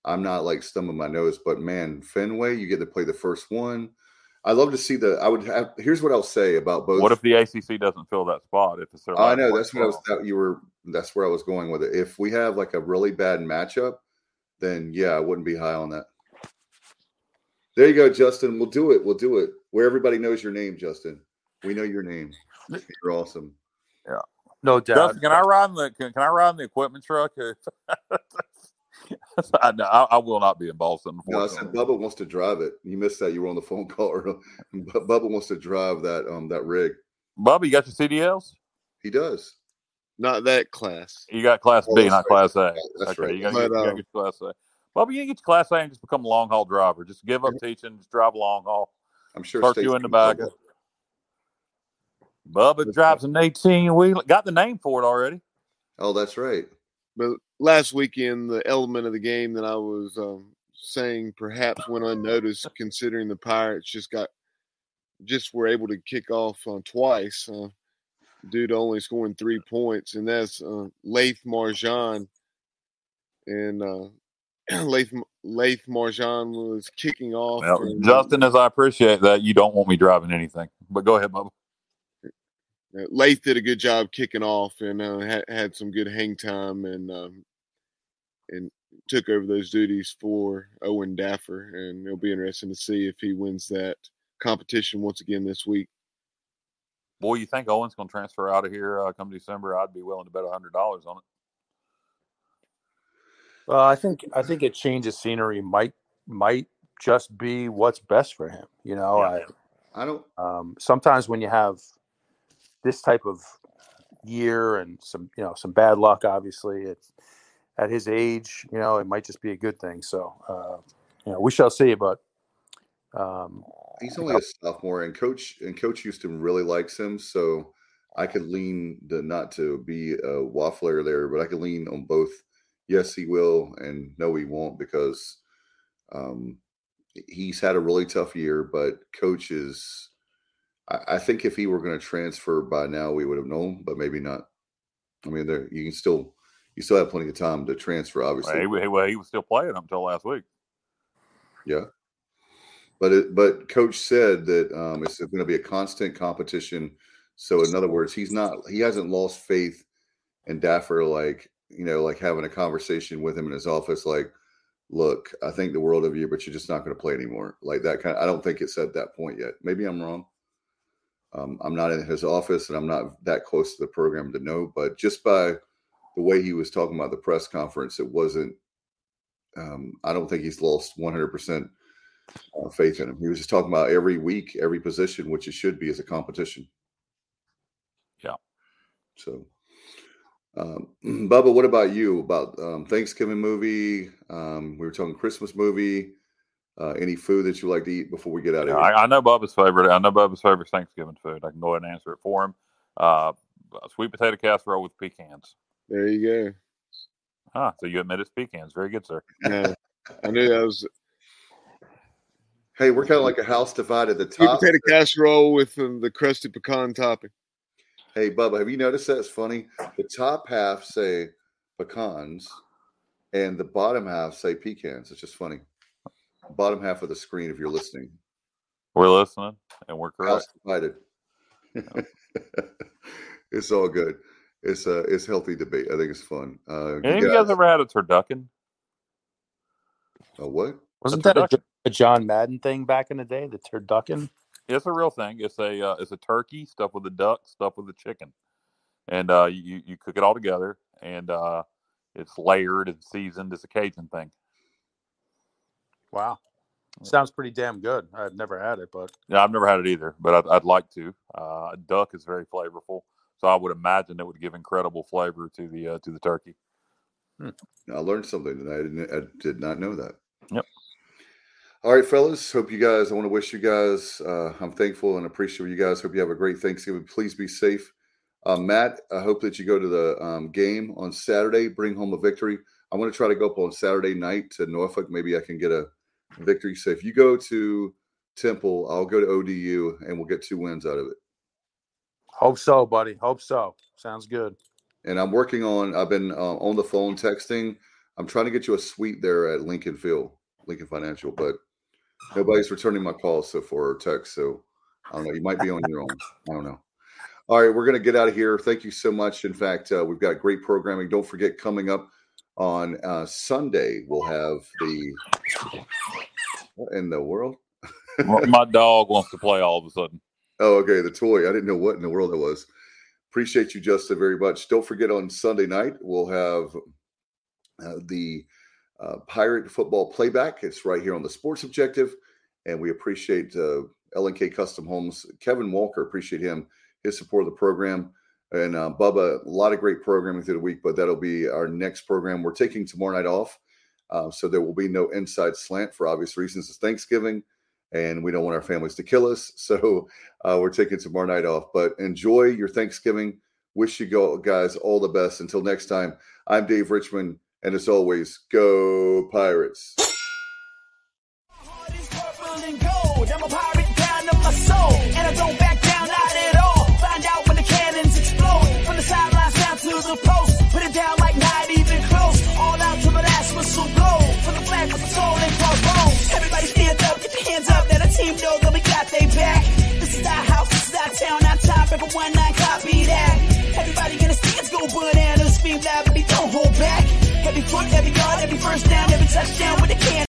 I'm not like stumbling my nose, but man, Fenway, you get to play the first one. I love to see the. I would have. Here's what I'll say about both. What if the ACC doesn't fill that spot? If it's their I know that's what I was. That you were. That's where I was going with it. If we have like a really bad matchup, then yeah, I wouldn't be high on that. There you go, Justin. We'll do it. We'll do it. Where everybody knows your name, Justin. We know your name. You're awesome. No doubt. Dustin, can I ride in the can, can I ride in the equipment truck? <laughs> I, no, I, I will not be in Boston. No, I said unfortunately. Bubba wants to drive it. You missed that. You were on the phone <laughs> call. earlier. Bubba wants to drive that um that rig. Bubba, you got your CDLs? He does. Not that class. You got Class Oh, B, not right. Class A. That's okay, right. you got, But, you got um, your Class A. Bubba, you can get your Class A and just become a long haul driver. Just give up teaching, just drive a long haul. I'm sure. Start you in the can back. drive it. Bubba drives an 18 wheel. Got the name for it already. Oh, that's right. But last weekend, the element of the game that I was um, saying perhaps went unnoticed, considering the Pirates just got just were able to kick off uh, twice uh, due to only scoring three points, and that's uh, Laith Marjan. And uh, <clears throat> Laith, Laith Marjan was kicking off. Well, and, Justin, as I appreciate that, you don't want me driving anything. But go ahead, Bubba. Uh, Laith did a good job kicking off and uh, had, had some good hang time and um, and took over those duties for Owen Daffer. And it'll be interesting to see if he wins that competition once again this week. Boy, you think Owen's going to transfer out of here uh, come December? I'd be willing to bet hundred dollars on it. Well, I think I think a change of scenery might might just be what's best for him. You know, Yeah. I I don't. um, sometimes when you have this type of year and some you know some bad luck, obviously it's at his age, you know, it might just be a good thing. So uh, you know, we shall see. But um, He's only a sophomore, and coach and Coach Houston really likes him. So I could lean the not to be a waffler there, but I could lean on both. Yes, he will, and no, he won't because um, he's had a really tough year. But Coach is, I, I think, if he were going to transfer by now, we would have known, but maybe not. I mean, there you can still you still have plenty of time to transfer, obviously. Well, he, well, he was still playing up until last week. Yeah. But it, but coach said that um, it's going to be a constant competition. So in other words, he's not he hasn't lost faith in Daffer like you know like having a conversation with him in his office like look I think the world of you but you're just not going to play anymore like that kind of, I don't think it's at that point yet maybe I'm wrong um, I'm not in his office and I'm not that close to the program to know but just by the way he was talking about the press conference it wasn't um, I don't think he's lost 100 percent uh, faith in him. He was just talking about every week, every position, which it should be as a competition. Yeah. So, um, <clears throat> Bubba, what about you? About um, Thanksgiving movie? Um, we were talking Christmas movie. Uh, any food that you like to eat before we get out of here? I, I know Bubba's favorite. I know Bubba's favorite Thanksgiving food. I can go ahead and answer it for him. Uh, sweet potato casserole with pecans. There you go. Ah, so you admit it's pecans. Very good, sir. Yeah, I knew that was <laughs> hey, we're kind of like a house divided. The sweet top. potato casserole with um, the crusted pecan topping. Hey, Bubba, have you noticed that? It's funny. The top half say pecans, and the bottom half say pecans. It's just funny. Bottom half of the screen, if you're listening. We're listening, and we're House correct. divided. <laughs> it's all good. It's uh it's healthy debate. I think it's fun. Uh, Any of you guys ever had a turducken? a what? wasn't A that a, a John Madden thing back in the day? The turducken. It's a real thing. It's a uh, it's a turkey stuffed with a duck, stuffed with a chicken, and uh, you you cook it all together, and uh, it's layered and seasoned. It's a Cajun thing. Wow, sounds pretty damn good. I've never had it, but Yeah, I've never had it either, but I'd, I'd like to. Uh, duck is very flavorful, so I would imagine it would give incredible flavor to the uh, to the turkey. I learned something tonight. I didn't I did not know that. Yep. All right, fellas. Hope you guys. I want to wish you guys. Uh, I'm thankful and appreciate you guys. Hope you have a great Thanksgiving. Please be safe. Uh, Matt, I hope that you go to the um, game on Saturday. Bring home a victory. I'm going to try to go up on Saturday night to Norfolk. Maybe I can get a victory. So if you go to Temple, I'll go to ODU and we'll get two wins out of it. hope so, buddy. Hope so. Sounds good. And I'm working on. I've been uh, on the phone texting. I'm trying to get you a suite there at Lincoln Field, Lincoln Financial, but nobody's returning my calls so far or text. So I don't know. You might be on your own. I don't know. All right, we're going to get out of here. Thank you so much. In fact, uh, we've got great programming. Don't forget, coming up on uh, Sunday, we'll have the what in the world? <laughs> My dog wants to play all of a sudden. Oh, okay. The toy. I didn't know what in the world it was. Appreciate you, Justin, very much. Don't forget on Sunday night, we'll have uh, the uh, Pirate football playback. It's right here on the Sports Objective. And we appreciate uh, LNK Custom Homes. Kevin Walker, appreciate him, his support of the program. And uh, Bubba, a lot of great programming through the week, but that'll be our next program. We're taking tomorrow night off. Uh, so there will be no inside slant for obvious reasons. It's Thanksgiving and we don't want our families to kill us. <laughs> So uh, we're taking tomorrow night off. But enjoy your Thanksgiving. Wish you go, guys all the best. Until next time, I'm Dave Richmond. And as always, go Pirates. Get your hands up. Let a team know that we got they back. This is our house, this is our town, our time. Break a one nine, copy that. Everybody in the stands go bananas. Scream loud, but don't hold back. Every foot, every yard, every first down, every touchdown with a can.